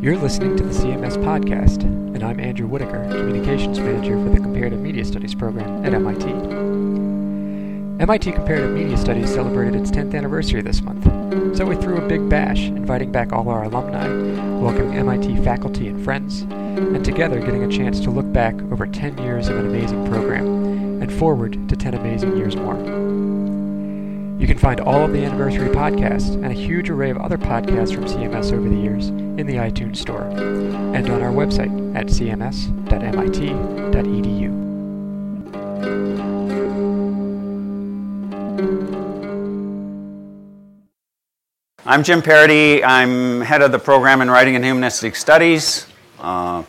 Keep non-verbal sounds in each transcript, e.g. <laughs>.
You're listening to the CMS Podcast, and I'm Andrew Whitaker, Communications Manager for the Comparative Media Studies program at MIT. MIT Comparative Media Studies celebrated its 10th anniversary this month, so we threw a big bash, inviting back all our alumni, welcoming MIT faculty and friends, and together getting a chance to look back over 10 years of an amazing program and forward to 10 amazing years more. You can find all of the anniversary podcasts and a huge array of other podcasts from CMS over the years in the iTunes Store and on our website at cms.mit.edu. I'm Jim Paradis. I'm head of the program in Writing and Humanistic Studies. Uh,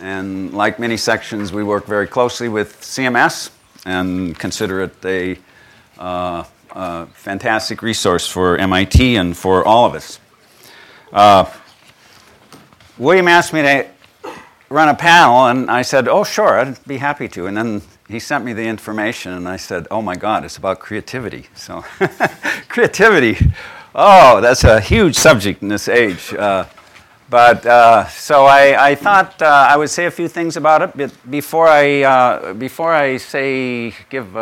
and like many sections, we work very closely with CMS and consider it a uh, uh, fantastic resource for MIT and for all of us. Uh, William asked me to run a panel, and I said, Oh, sure, I'd be happy to. And then he sent me the information, and I said, Oh my God, it's about creativity. So, <laughs> creativity, oh, that's a huge subject in this age. Uh, but uh, so I, I thought uh, I would say a few things about it. But before I uh, before I say give a,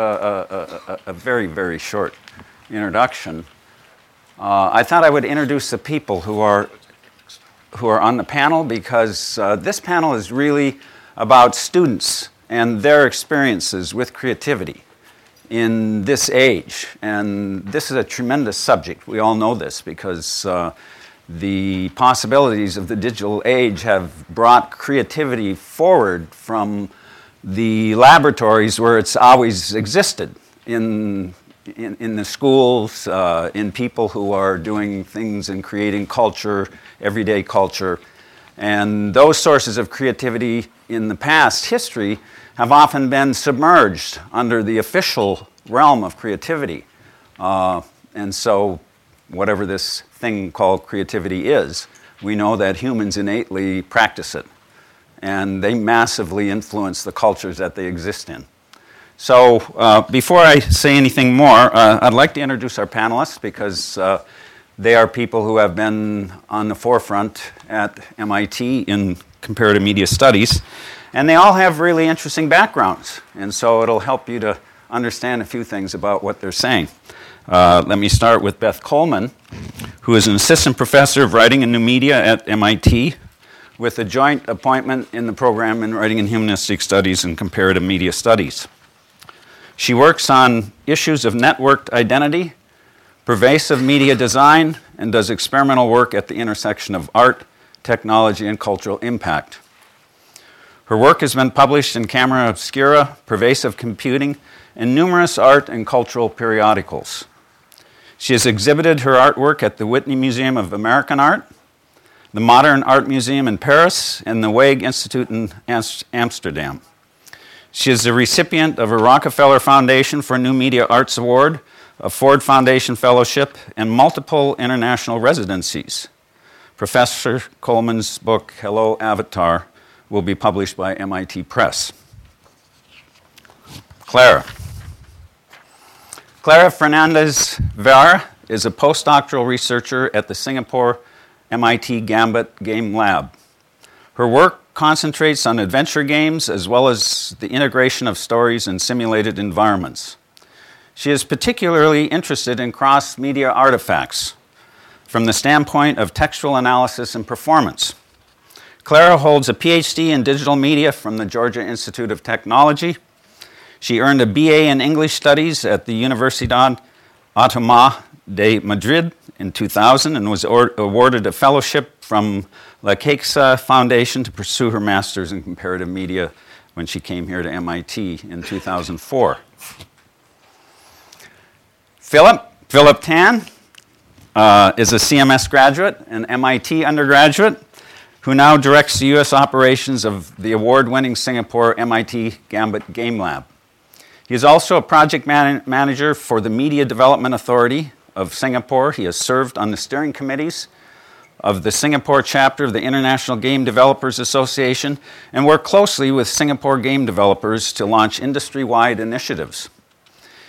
a, a, a very very short introduction, uh, I thought I would introduce the people who are who are on the panel because uh, this panel is really about students and their experiences with creativity in this age. And this is a tremendous subject. We all know this because uh, the possibilities of the digital age have brought creativity forward from the laboratories where it's always existed in, in, in the schools, uh, in people who are doing things and creating culture, everyday culture. And those sources of creativity in the past history have often been submerged under the official realm of creativity. Uh, and so, whatever this thing called creativity is, we know that humans innately practice it. And they massively influence the cultures that they exist in. So, uh, before I say anything more, uh, I'd like to introduce our panelists because uh, they are people who have been on the forefront at MIT in comparative media studies. And they all have really interesting backgrounds. And so, it'll help you to understand a few things about what they're saying. Uh, let me start with Beth Coleman, who is an assistant professor of writing and new media at MIT with a joint appointment in the program in writing and humanistic studies and comparative media studies. She works on issues of networked identity, pervasive media design, and does experimental work at the intersection of art, technology, and cultural impact. Her work has been published in Camera Obscura, Pervasive Computing, and numerous art and cultural periodicals. She has exhibited her artwork at the Whitney Museum of American Art, the Modern Art Museum in Paris, and the Waag Institute in Amsterdam. She is the recipient of a Rockefeller Foundation for New Media Arts Award, a Ford Foundation Fellowship, and multiple international residencies. Professor Coleman's book, Hello Avatar, will be published by MIT Press. Clara. Clara Fernandez Vara is a postdoctoral researcher at the Singapore MIT Gambit Game Lab. Her work concentrates on adventure games as well as the integration of stories in simulated environments. She is particularly interested in cross media artifacts from the standpoint of textual analysis and performance. Clara holds a PhD in digital media from the Georgia Institute of Technology she earned a BA in English Studies at the Universidad Autónoma de Madrid in 2000 and was awarded a fellowship from La Caixa Foundation to pursue her master's in comparative media when she came here to MIT in 2004. Philip, Philip Tan, uh, is a CMS graduate, an MIT undergraduate, who now directs the U.S. operations of the award winning Singapore MIT Gambit Game Lab. He is also a project man- manager for the Media Development Authority of Singapore. He has served on the steering committees of the Singapore chapter of the International Game Developers Association and work closely with Singapore game developers to launch industry wide initiatives.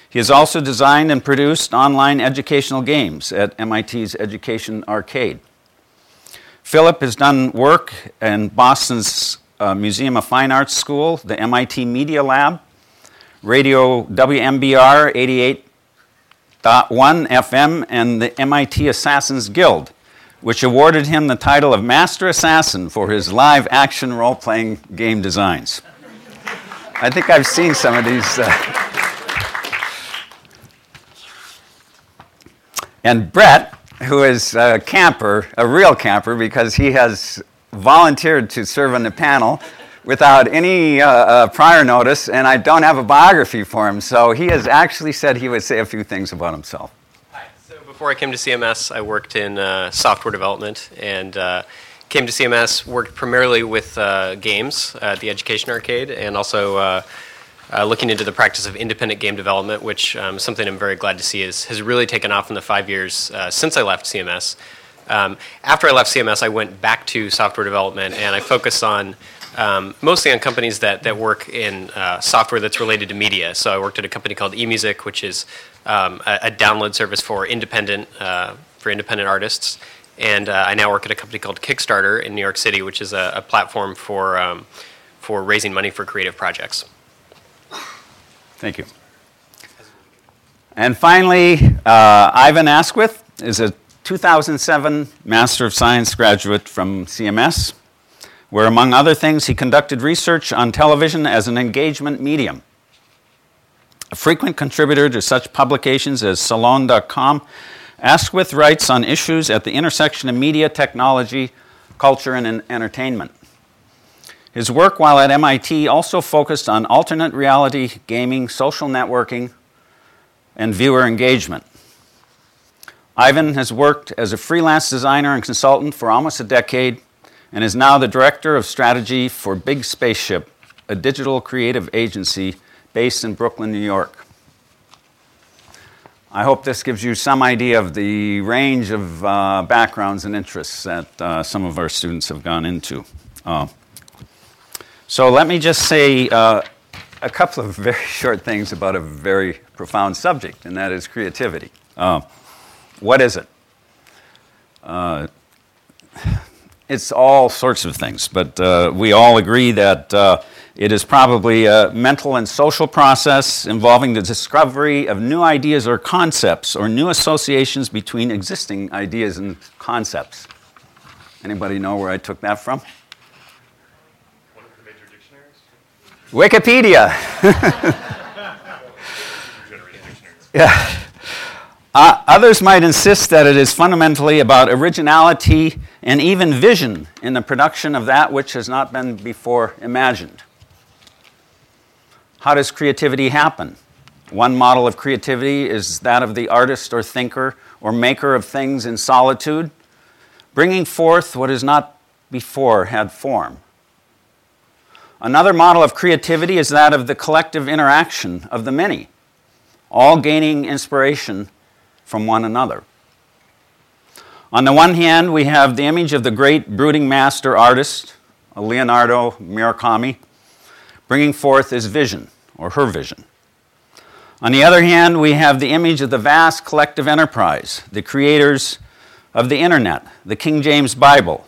He has also designed and produced online educational games at MIT's Education Arcade. Philip has done work in Boston's uh, Museum of Fine Arts School, the MIT Media Lab, Radio WMBR 88.1 FM, and the MIT Assassins Guild, which awarded him the title of Master Assassin for his live action role playing game designs. I think I've seen some of these. Uh, and Brett, who is a camper, a real camper, because he has volunteered to serve on the panel without any uh, uh, prior notice, and I don't have a biography for him. So he has actually said he would say a few things about himself. Before I came to CMS, I worked in uh, software development and uh, came to CMS, worked primarily with uh, games at the Education Arcade, and also. Uh, looking into the practice of independent game development, which um, is something I'm very glad to see is, has really taken off in the five years since I left CMS. Um, after I left CMS, I went back to software development and I focused on um, mostly on companies that, that work in uh, software that's related to media. So I worked at a company called eMusic, which is um, a, a, download service for independent uh, for independent artists. And uh, I now work at a company called Kickstarter in New York City, which is a, a platform for um, for raising money for creative projects. Thank you. And finally, uh, Ivan Askwith is a 2007 Master of Science graduate from CMS, where, among other things, he conducted research on television as an engagement medium. A frequent contributor to such publications as Salon.com, Askwith writes on issues at the intersection of media, technology, culture, and entertainment. His work while at MIT also focused on alternate reality, gaming, social networking, and viewer engagement. Ivan has worked as a freelance designer and consultant for almost a decade and is now the director of strategy for Big Spaceship, a digital creative agency based in Brooklyn, New York. I hope this gives you some idea of the range of uh, backgrounds and interests that uh, some of our students have gone into. Uh, so let me just say uh, a couple of <laughs> very short things about a very profound subject, and that is creativity. Uh, what is it? It's all sorts of things, but uh, we all agree that uh, it is probably a mental and social process involving the discovery of new ideas or concepts or new associations between existing ideas and concepts. Anybody know where I took that from? One of the major dictionaries? Wikipedia. <laughs> yeah. Uh, others might insist that it is fundamentally about originality and even vision in the production of that which has not been before imagined. How does creativity happen? One model of creativity is that of the artist or thinker or maker of things in solitude, bringing forth what has not before had form. Another model of creativity is that of the collective interaction of the many, all gaining inspiration from one another. On the one hand, we have the image of the great brooding master artist, Leonardo Murakami, bringing forth his vision, or her vision. On the other hand, we have the image of the vast collective enterprise, the creators of the internet, the King James Bible,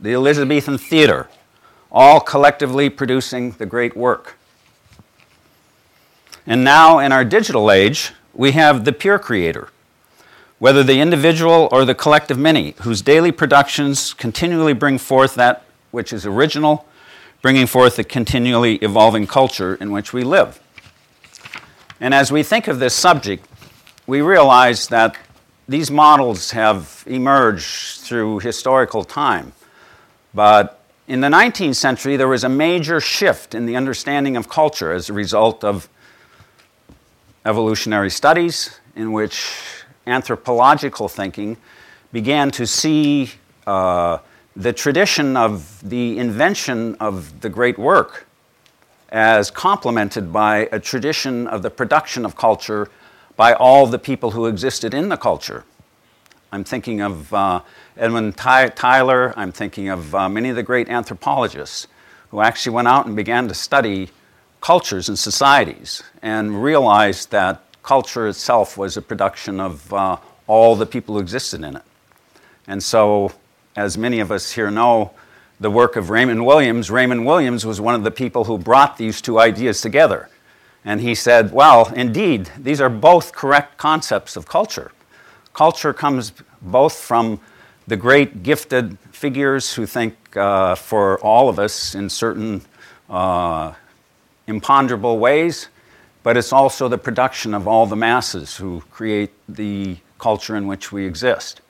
the Elizabethan theater, all collectively producing the great work. And now, in our digital age, we have the pure creator, whether the individual or the collective many, whose daily productions continually bring forth that which is original, bringing forth the continually evolving culture in which we live. And as we think of this subject, we realize that these models have emerged through historical time. But in the 19th century, there was a major shift in the understanding of culture as a result of evolutionary studies, in which anthropological thinking began to see uh, the tradition of the invention of the great work as complemented by a tradition of the production of culture by all the people who existed in the culture. I'm thinking of uh, Edmund Ty- Tylor, I'm thinking of uh, many of the great anthropologists who actually went out and began to study cultures and societies and realized that culture itself was a production of uh, all the people who existed in it. And so, as many of us here know, the work of Raymond Williams, Raymond Williams was one of the people who brought these two ideas together. And he said, well, indeed, these are both correct concepts of culture. Culture comes both from the great gifted figures who think uh, for all of us in certain uh, imponderable ways, but it's also the production of all the masses who create the culture in which we exist.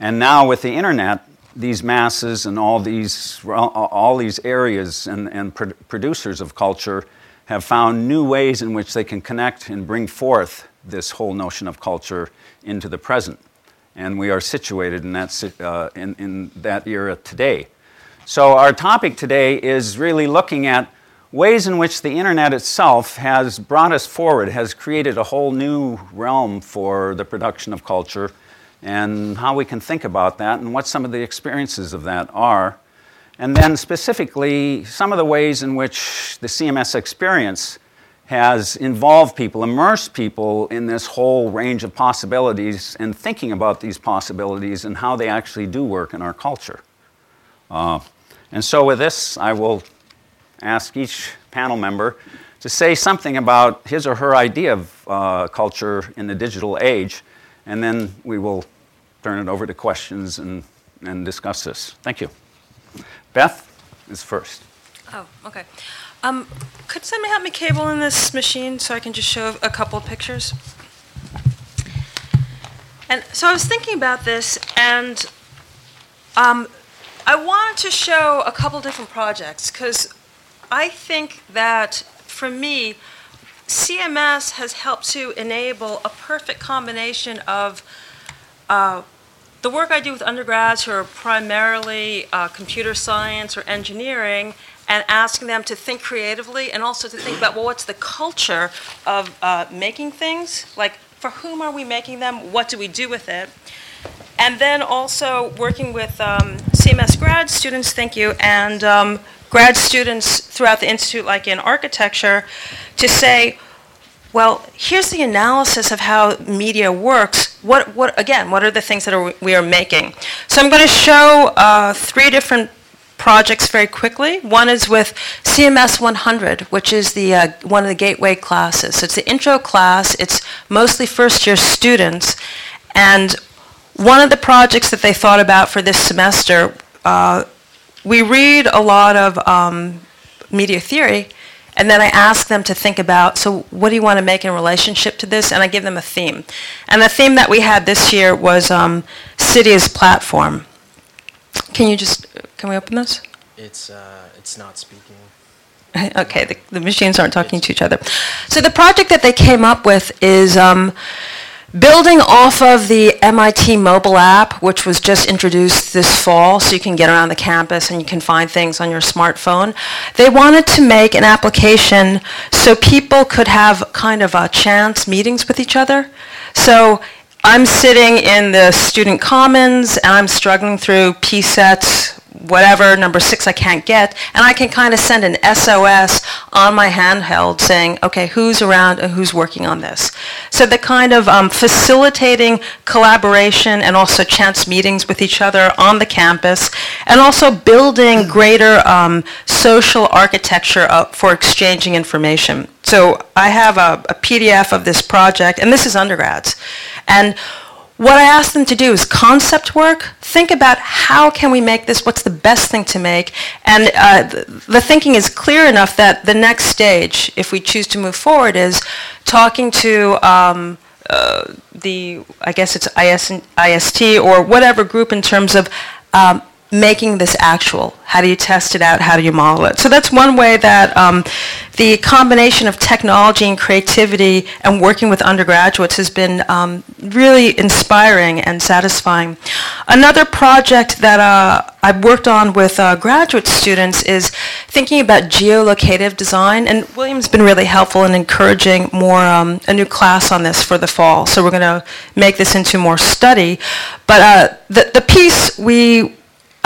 And now with the internet, these masses and all these, all these areas and, and pro- producers of culture have found new ways in which they can connect and bring forth this whole notion of culture into the present. And we are situated in that, uh, in, in that era today. So, our topic today is really looking at ways in which the internet itself has brought us forward, has created a whole new realm for the production of culture and how we can think about that and what some of the experiences of that are. And then, specifically, some of the ways in which the CMS experience has involved people, immersed people in this whole range of possibilities and thinking about these possibilities and how they actually do work in our culture. Uh, and so, with this, I will ask each panel member to say something about his or her idea of uh, culture in the digital age, and then we will turn it over to questions and, and discuss this. Thank you. Beth is first. Oh, okay. Um, could somebody help me cable in this machine so I can just show a couple of pictures? And so I was thinking about this, and um, I wanted to show a couple different projects because I think that for me, CMS has helped to enable a perfect combination of uh, the work I do with undergrads who are primarily uh, computer science or engineering and asking them to think creatively and also to think about, well, what's the culture of uh, making things? Like, for whom are we making them? What do we do with it? And then also working with um, CMS grad students, thank you, and um, grad students throughout the Institute, like in architecture, to say, well, here's the analysis of how media works. What, what again, what are the things that are, we are making? So I'm going to show uh, three different projects very quickly. One is with CMS 100, which is the, uh, one of the gateway classes. So it's the intro class. It's mostly first year students. And one of the projects that they thought about for this semester, uh, we read a lot of um, media theory, and then I ask them to think about, so what do you want to make in relationship to this? And I give them a theme. And the theme that we had this year was um, city as platform. Can you just, can we open this? It's, uh, it's not speaking. <laughs> okay, the, the, machines aren't talking to each other. So the project that they came up with is um, Building off of the MIT mobile app, which was just introduced this fall, so you can get around the campus and you can find things on your smartphone, they wanted to make an application so people could have kind of a chance meetings with each other. So I'm sitting in the student commons and I'm struggling through PSETs, whatever number six I can't get, and I can kind of send an SOS on my handheld saying, okay, who's around and who's working on this. So the kind of um, facilitating collaboration and also chance meetings with each other on the campus, and also building greater um, social architecture for exchanging information. So I have a, a PDF of this project, and this is undergrads. And what I ask them to do is concept work. Think about how can we make this, what's the best thing to make. And uh, the, thinking is clear enough that the next stage, if we choose to move forward, is talking to um, uh, the, I guess it's IS, IST or whatever group in terms of um, making this actual? How do you test it out? How do you model it? So that's one way that um, the combination of technology and creativity and working with undergraduates has been um, really inspiring and satisfying. Another project that uh, I've worked on with uh, graduate students is thinking about geolocative design, and William's been really helpful in encouraging more um, a new class on this for the fall. So we're going to make this into more study. But uh, the, the piece we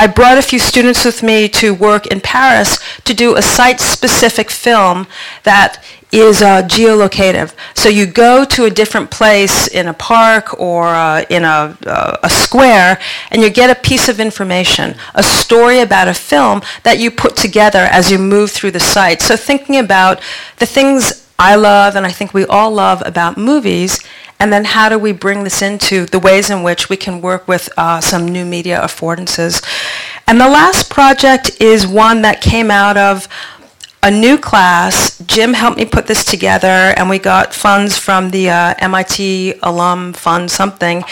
I brought a few students with me to work in Paris to do a site-specific film that is uh, geolocative. So you go to a different place in a park or uh, in a, uh, a square, and you get a piece of information, a story about a film that you put together as you move through the site. So thinking about the things I love, and I think we all love about movies, and then how do we bring this into the ways in which we can work with uh, some new media affordances? And the last project is one that came out of a new class. Jim helped me put this together, and we got funds from the uh, MIT Alum Fund something.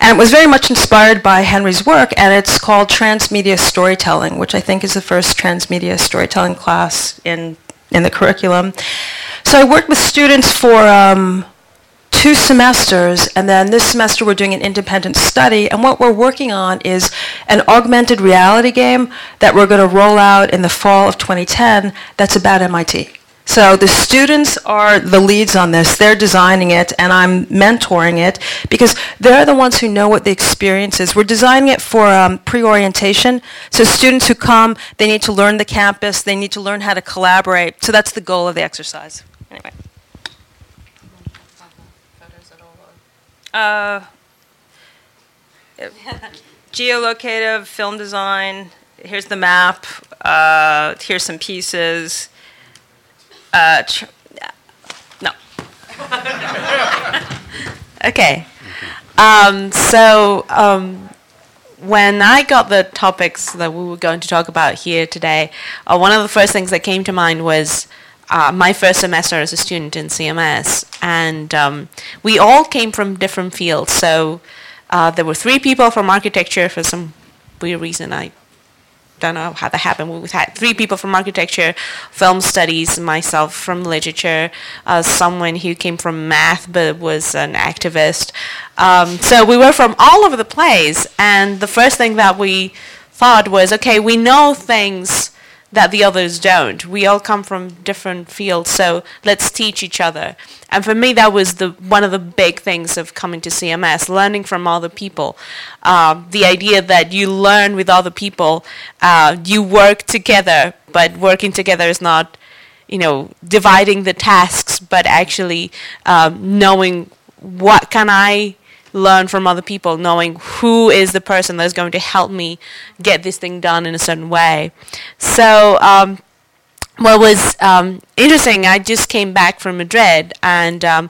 And it was very much inspired by Henry's work, and it's called Transmedia Storytelling, which I think is the first transmedia storytelling class in, in the curriculum. So I worked with students for um, two semesters, and then this semester we're doing an independent study, and what we're working on is an augmented reality game that we're going to roll out in the fall of 2010 that's about MIT. So the students are the leads on this. They're designing it, and I'm mentoring it because they're the ones who know what the experience is. We're designing it for um, pre-orientation. So students who come, they need to learn the campus. They need to learn how to collaborate. So that's the goal of the exercise. Anyway. Uh, geolocative, film design, here's the map, uh, here's some pieces. Uh, tr- no. <laughs> Okay. Um, so um, when I got the topics that we were going to talk about here today, uh, one of the first things that came to mind was uh, my first semester as a student in CMS, and um, we all came from different fields. So uh, there were three people from architecture for some weird reason. I don't know how that happened. We had three people from architecture, film studies, myself from literature, uh, someone who came from math but was an activist. Um, so we were from all over the place, and the first thing that we thought was, okay, we know things that the others don't. We all come from different fields, so let's teach each other. And for me, that was the one of the big things of coming to CMS, learning from other people. Uh, the idea that you learn with other people, uh, you work together, but working together is not, you know, dividing the tasks, but actually um, knowing what can I learn from other people, knowing who is the person that's going to help me get this thing done in a certain way. So, um, what was um, interesting, I just came back from Madrid and um,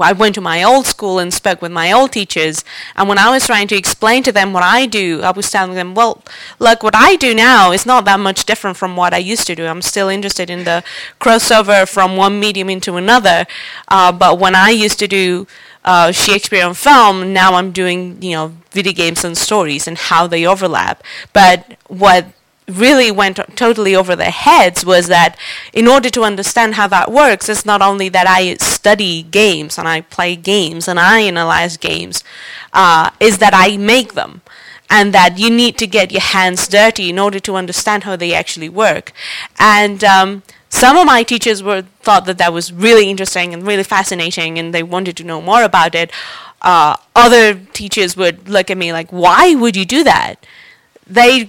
I went to my old school and spoke with my old teachers. And when I was trying to explain to them what I do, I was telling them, well, look, what I do now is not that much different from what I used to do. I'm still interested in the crossover from one medium into another. Uh, but when I used to do uh, Shakespeare on film, now I'm doing, you know, video games and stories and how they overlap. But what really went totally over their heads was that in order to understand how that works, it's not only that I study games and I play games and I analyze games, uh, is that I make them. And that you need to get your hands dirty in order to understand how they actually work. And um, some of my teachers were thought that that was really interesting and really fascinating, and they wanted to know more about it. Uh, other teachers would look at me like, "Why would you do that?" They,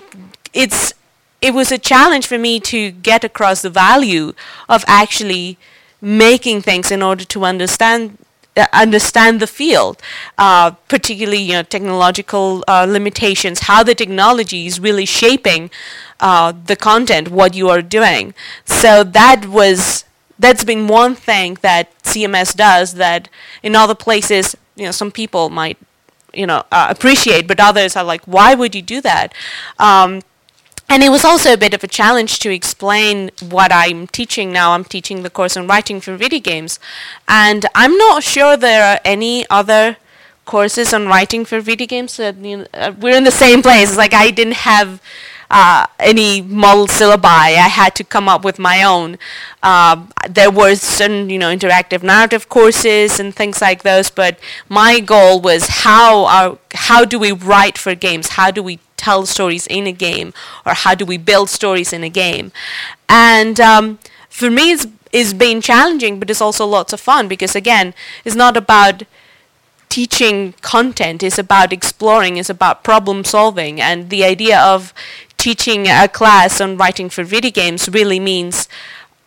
it's, it was a challenge for me to get across the value of actually making things in order to understand uh, understand the field, uh, particularly you know technological uh, limitations, how the technology is really shaping uh, the content, what you are doing. So that was that's been one thing that CMS does that in other places, you know, some people might you know uh, appreciate, but others are like, why would you do that? Um, and it was also a bit of a challenge to explain what I'm teaching now. I'm teaching the course on writing for video games. And I'm not sure there are any other courses on writing for video games. That, you know, uh, we're in the same place. It's like I didn't have uh, any model syllabi. I had to come up with my own. Uh, there were certain, you know, interactive narrative courses and things like those. But my goal was how are, how do we write for games? How do we tell stories in a game or how do we build stories in a game and um, for me it's, it's been challenging but it's also lots of fun because again it's not about teaching content it's about exploring it's about problem solving and the idea of teaching a class on writing for video games really means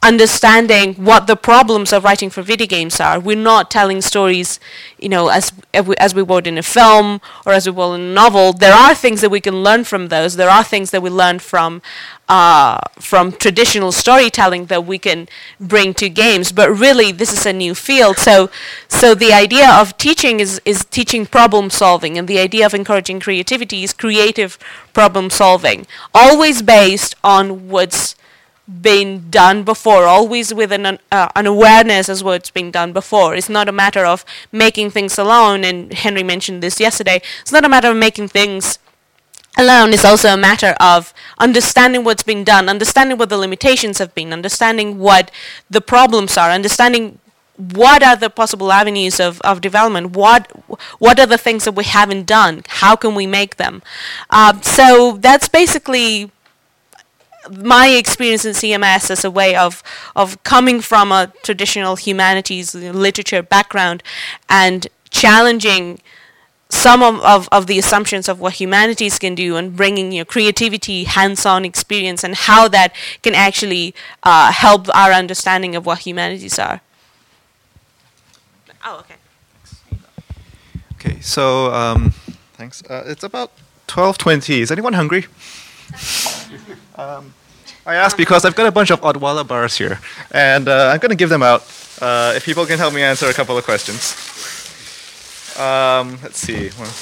understanding what the problems of writing for video games are. We're not telling stories, you know, as as we would in a film or as we will in a novel. There are things that we can learn from those. There are things that we learn from uh, from traditional storytelling that we can bring to games. But really, this is a new field. So, so the idea of teaching is is teaching problem solving, and the idea of encouraging creativity is creative problem solving, always based on what's been done before, always with an, uh, an awareness as what's been done before. It's not a matter of making things alone, and Henry mentioned this yesterday. It's not a matter of making things alone, it's also a matter of understanding what's been done, understanding what the limitations have been, understanding what the problems are, understanding what are the possible avenues of, of development? What what are the things that we haven't done? How can we make them? Uh, so that's basically my experience in CMS as a way of of coming from a traditional humanities literature background and challenging some of, of, of, the assumptions of what humanities can do and bringing your creativity, hands-on experience, and how that can actually uh, help our understanding of what humanities are. Oh, okay. Okay, so um, thanks. Uh, it's about 12:20. Is anyone hungry? <laughs> Um, I asked because I've got a bunch of Odwalla bars here, and uh, I'm going to give them out uh, if people can help me answer a couple of questions. Um, let's see. Well,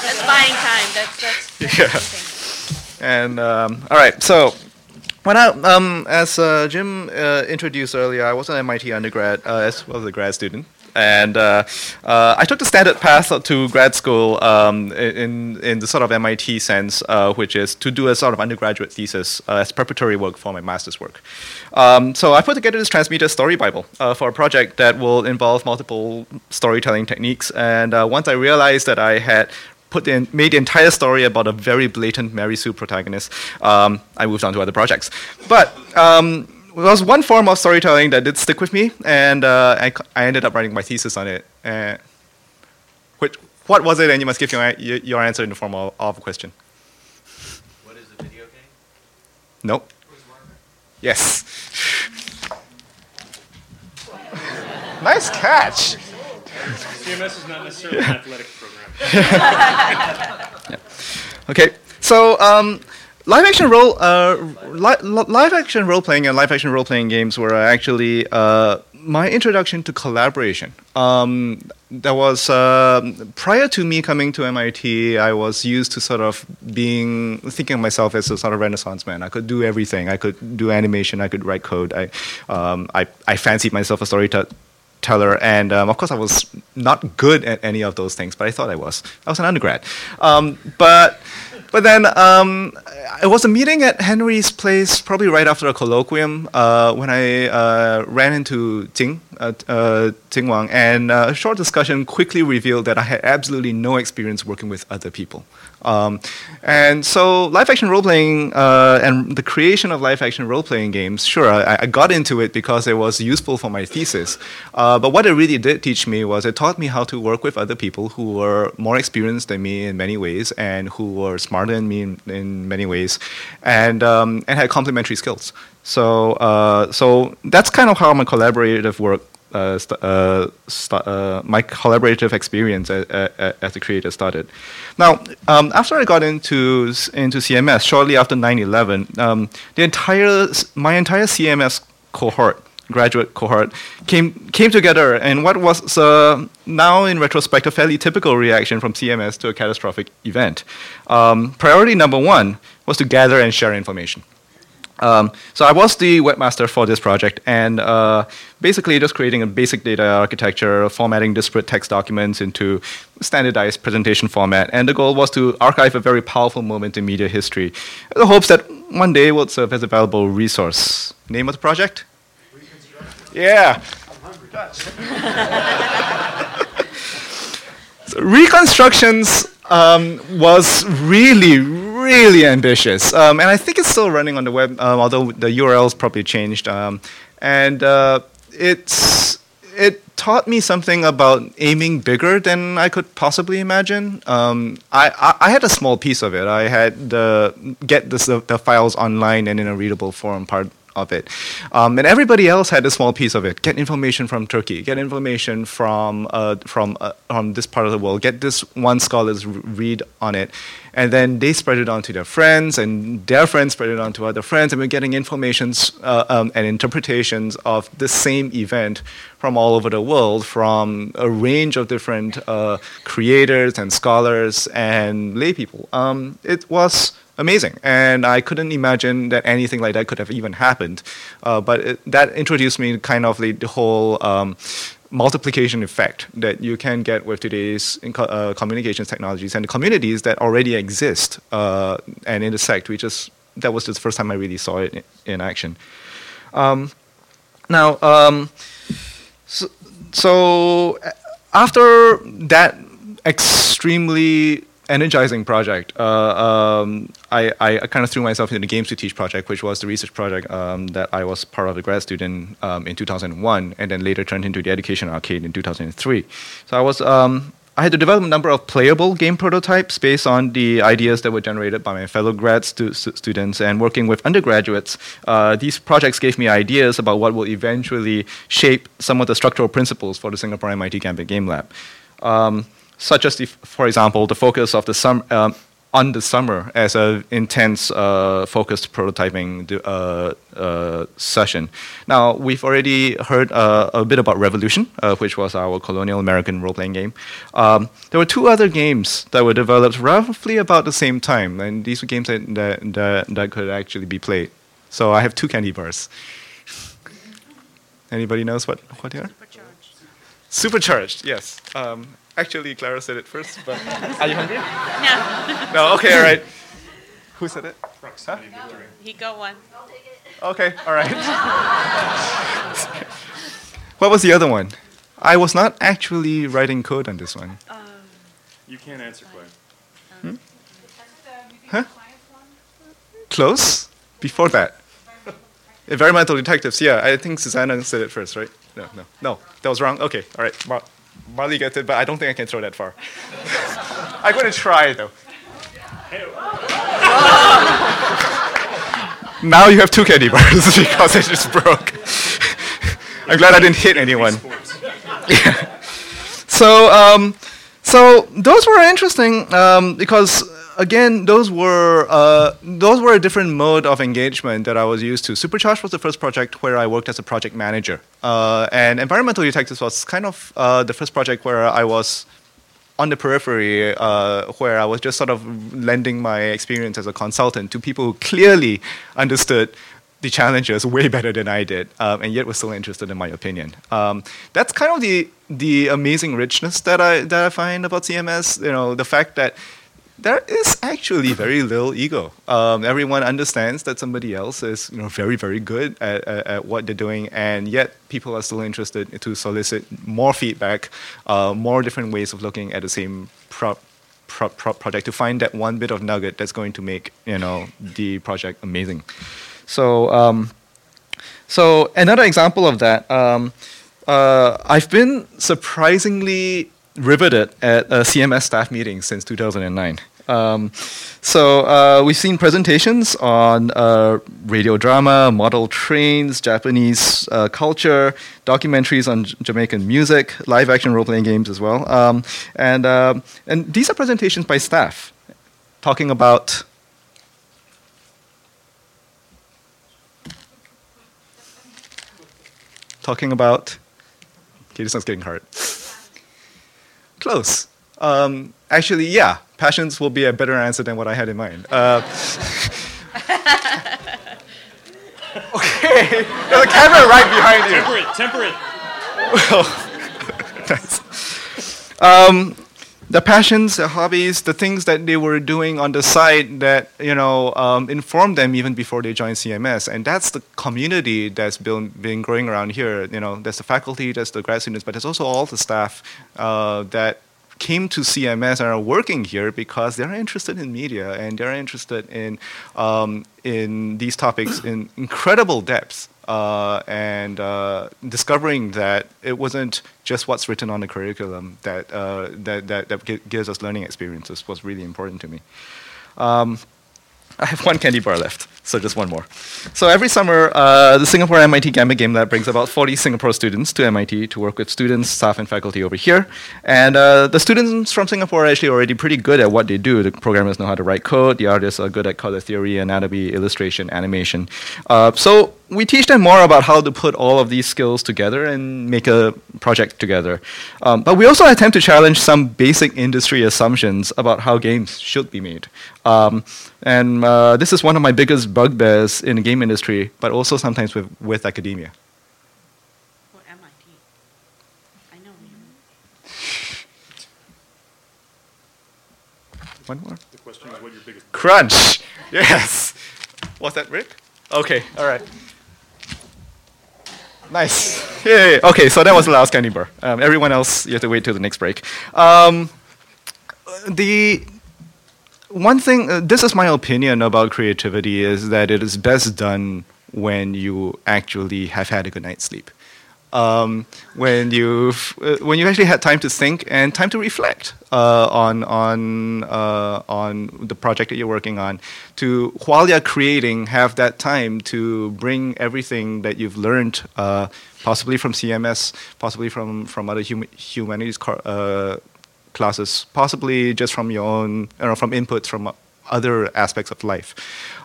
that's buying time. That's, that's, <laughs> that's yeah. And um, all right, so when I, um, as uh, Jim uh, introduced earlier, I was an MIT undergrad uh, as well as a grad student and uh, uh, I took the standard path to grad school um, in in the sort of MIT sense, uh, which is to do a sort of undergraduate thesis uh, as preparatory work for my master's work. Um, so I put together this transmedia story bible uh, for a project that will involve multiple storytelling techniques. And uh, once I realized that I had put in, made the entire story about a very blatant Mary Sue protagonist, um, I moved on to other projects. But um, there was one form of storytelling that did stick with me, and uh, I, I ended up writing my thesis on it. Uh, which, what was it? And you must give your, your answer in the form of, of a question. What is a video game? Nope. Yes. nice catch. CMS is not necessarily an athletic program. <laughs> yeah. Okay, so um, live action role, uh, li live action role playing and live action role playing games were actually uh, my introduction to collaboration. Um, that was uh, prior to me coming to MIT. I was used to sort of being thinking of myself as a sort of Renaissance man. I could do everything. I could do animation. I could write code. I um, I, I fancied myself a storyteller, and um, of course I was not good at any of those things, but I thought I was. I was an undergrad, um, but but then um, it was a meeting at Henry's place, probably right after a colloquium, uh, when I uh, ran into Ting, uh, uh Jing Wang, and uh, a short discussion quickly revealed that I had absolutely no experience working with other people. Um, and so live action role playing uh, and the creation of live action role playing games, sure, I, I, got into it because it was useful for my thesis. Uh, but what it really did teach me was it taught me how to work with other people who were more experienced than me in many ways and who were smarter than me in, in many ways and, um, and had complementary skills. So, uh, so that's kind of how my collaborative work uh, uh, uh, my collaborative experience as a creator started. Now, um, after I got into into CMS, shortly after 9/11, um, the entire my entire CMS cohort, graduate cohort, came came together, and what was uh, now in retrospect a fairly typical reaction from CMS to a catastrophic event. Um, priority number one was to gather and share information. Um, so I was the webmaster for this project, and uh, basically just creating a basic data architecture, formatting disparate text documents into standardized presentation format. And the goal was to archive a very powerful moment in media history, in the hopes that one day it would serve as a valuable resource. Name of the project? Yeah. <laughs> so reconstructions um, was really, really ambitious. Um, and I think it's still running on the web, um, although the URL's probably changed. Um, and uh, it's it taught me something about aiming bigger than I could possibly imagine. Um, I, I, I had a small piece of it. I had the get the, the files online and in a readable form part of it. Um, and everybody else had a small piece of it. Get information from Turkey. Get information from uh, from uh, from this part of the world. Get this one scholar's read on it, and then they spread it on to their friends, and their friends spread it on to other friends, and we're getting informations uh, um, and interpretations of the same event from all over the world, from a range of different uh, creators and scholars and lay people. Um, it was amazing. And I couldn't imagine that anything like that could have even happened. Uh, but it, that introduced me to kind of the, the whole um, multiplication effect that you can get with today's uh, communications technologies and the communities that already exist uh, and intersect. We just that was the first time I really saw it in, in action. Um, now, um, so, so after that extremely energizing project. Uh, um, I, I kind of threw myself into the Games to Teach project, which was the research project um, that I was part of the grad student um, in 2001, and then later turned into the Education Arcade in 2003. So I was um, I had to develop a number of playable game prototypes based on the ideas that were generated by my fellow grad stu- students and working with undergraduates. Uh, these projects gave me ideas about what will eventually shape some of the structural principles for the Singapore MIT Gambit Game Lab. Um, such as, the, for example, the focus of the sum, um, on the summer as an intense uh, focused prototyping uh, uh, session. Now, we've already heard uh, a bit about Revolution, uh, which was our colonial American role playing game. Um, there were two other games that were developed roughly about the same time, and these were games that, that, that, that could actually be played. So I have two candy bars. Anybody knows what, what they are? Supercharged. Supercharged, yes. Um, Actually, Clara said it first, but <laughs> are you hungry? No. No, okay, all right. Who said it? Huh? He got one. Okay, all right. what was the other one? I was not actually writing code on this one. Um, you can't answer, Clay. Hmm? Huh? Close? Before that. Environmental detectives, yeah. I think Susanna said it first, right? No, no, no. That was wrong. Okay, all right. Mar- Marley gets it, but I don't think I can throw that far. <laughs> I'm going to try, though. <laughs> now you have two candy bars <laughs> because it just broke. I'm glad I didn't hit anyone. Yeah. So, um, so those were interesting um, because again, those were uh, those were a different mode of engagement that I was used to. Supercharge was the first project where I worked as a project manager, uh, and Environmental Detectives was kind of uh, the first project where I was on the periphery, uh, where I was just sort of lending my experience as a consultant to people who clearly understood the challenges way better than I did, um, and yet was still interested in my opinion. Um, that's kind of the the amazing richness that I that I find about CMS. You know, the fact that there is actually very little ego. Um, everyone understands that somebody else is you know, very, very good at, at, at, what they're doing, and yet people are still interested to solicit more feedback, uh, more different ways of looking at the same pro- pro- pro- project to find that one bit of nugget that's going to make you know, the project amazing. So, um, so another example of that, um, uh, I've been surprisingly riveted at a CMS staff meeting since 2009. Um, so uh, we've seen presentations on uh, radio drama, model trains, Japanese uh, culture, documentaries on J- Jamaican music, live action role playing games as well. Um, and, um, and these are presentations by staff talking about. Talking about. Okay, this one's getting hard. Close. Um, actually, yeah, passions will be a better answer than what I had in mind. Uh, <laughs> okay, there's a camera right behind you. Temper it, temper it. <laughs> <laughs> nice. Um, the passions, the hobbies, the things that they were doing on the side that you know um, informed them even before they joined CMS, and that's the community that's been, been growing around here. You know, there's the faculty, there's the grad students, but there's also all the staff uh, that came to CMS and are working here because they're interested in media and they're interested in um, in these topics in incredible depth. Uh, and uh, discovering that it wasn't just what's written on the curriculum that uh, that, that, that gives us learning experiences was really important to me. Um, I have one candy bar left, so just one more. So every summer, uh, the Singapore MIT Gambit Game Lab brings about 40 Singapore students to MIT to work with students, staff, and faculty over here. And uh, the students from Singapore are actually already pretty good at what they do. The programmers know how to write code, the artists are good at color theory, anatomy, illustration, animation. Uh, so we teach them more about how to put all of these skills together and make a project together. Um, but we also attempt to challenge some basic industry assumptions about how games should be made. Um, and uh, this is one of my biggest bugbears in the game industry, but also sometimes with, with academia. Or MIT. I know. One more. The question is what your biggest. Crunch. <laughs> Yes. Was that Rick? Okay. All right. Nice. <laughs> Yay. Okay, so that was the last candy bar. Um, everyone else, you have to wait till the next break. Um, the one thing, uh, this is my opinion about creativity, is that it is best done when you actually have had a good night's sleep. Um, when you uh, when you actually had time to think and time to reflect uh, on on uh, on the project that you're working on, to while you're creating, have that time to bring everything that you've learned, uh, possibly from CMS, possibly from from other hum- humanities uh, classes, possibly just from your own, you know, from inputs from other aspects of life.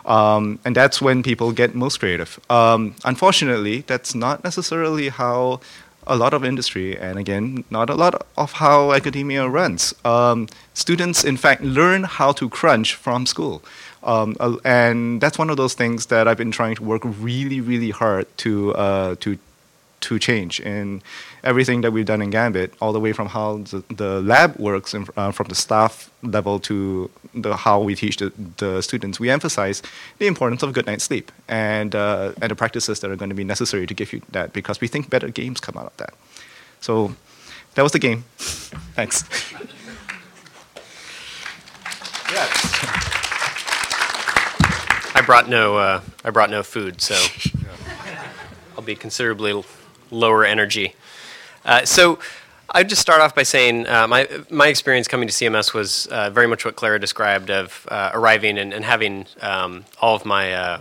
Um, and that's when people get most creative. Um, unfortunately, that's not necessarily how a lot of industry, and again, not a lot of how academia runs. Um, students, in fact, learn how to crunch from school. Um, and that's one of those things that I've been trying to work really, really hard to, uh, to to change in everything that we've done in Gambit, all the way from how the, the lab works and uh, from the staff level to the, how we teach the, the students. We emphasize the importance of a good night's sleep and, uh, and the practices that are going to be necessary to give you that because we think better games come out of that. So that was the game. Thanks. yes. I brought no uh, I brought no food, so I'll be considerably l- lower energy. Uh, so I'd just start off by saying uh, my my experience coming to CMS was uh, very much what Clara described of uh, arriving and, and having um, all of my uh,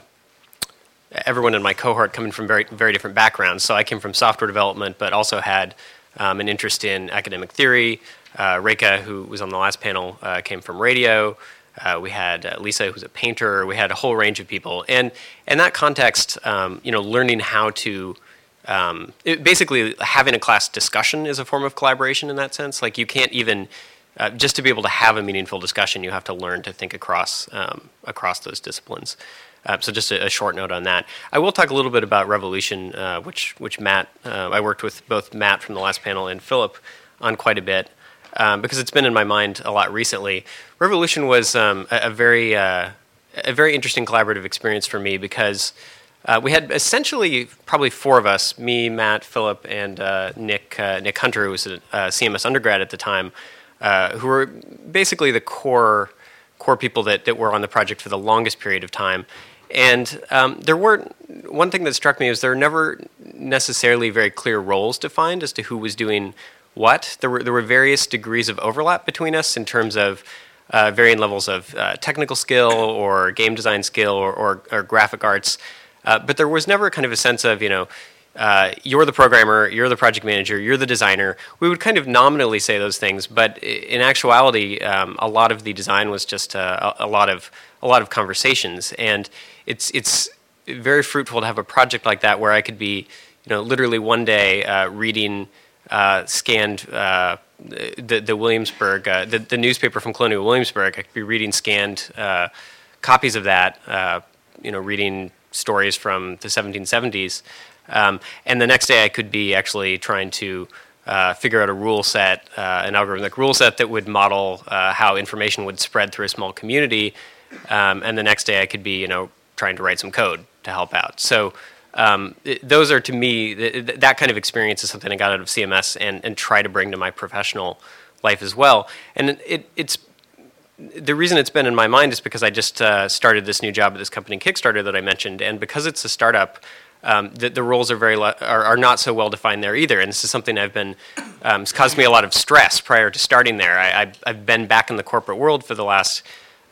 everyone in my cohort coming from very very different backgrounds. So I came from software development, but also had um, an interest in academic theory. Uh, Reka, who was on the last panel, came from radio. Uh, we had uh, Lisa, who's a painter. We had a whole range of people, and in that context, um, you know, learning how to um, it, basically having a class discussion is a form of collaboration in that sense. Like you can't even uh, just to be able to have a meaningful discussion, you have to learn to think across um, across those disciplines. Uh, so just a, a, short note on that. I will talk a little bit about Revolution, uh, which which Matt uh, I worked with both Matt from the last panel and Philip on quite a bit um, because it's been in my mind a lot recently. Revolution was um, a, a, very uh, a very interesting collaborative experience for me because. Uh, we had essentially probably four of us: me, Matt, Philip, and uh, Nick. Nick Hunter, who was a CMS undergrad at the time, who were basically the core core people that, that were on the project for the longest period of time. And um, there weren't, one thing that struck me is there were never necessarily very clear roles defined as to who was doing what. There were, there were various degrees of overlap between us in terms of uh, varying levels of uh, technical skill or game design skill or, or, or graphic arts. Uh, but there was never kind of a sense of, you know, uh, you're the programmer, you're the project manager, you're the designer. We would kind of nominally say those things, but in actuality, um, a lot of the design was just uh, a, a, lot of a lot of conversations, and it's it's very fruitful to have a project like that where I could be, you know, literally one day uh, reading uh, scanned. Uh, the, the Williamsburg, the, the newspaper from Colonial Williamsburg, I could be reading scanned copies of that, you know, reading stories from the 1770s, um, and the next day, I could be actually trying to uh, figure out a rule set, uh, an algorithmic rule set that would model uh, how information would spread through a small community. Um, and the next day, I could be, you know, trying to write some code to help out. So um, it, those are to me th- th- that kind of experience is something I got out of CMS and, and try to bring to my professional life as well. And it, it, it's the reason it's been in my mind is because I just uh, started this new job at this company, Kickstarter, that I mentioned, and because it's a startup, um, the, the, roles are very are, are, not so well defined there either. And this is something I've been um, it's caused me a lot of stress prior to starting there. I, have been back in the corporate world for the last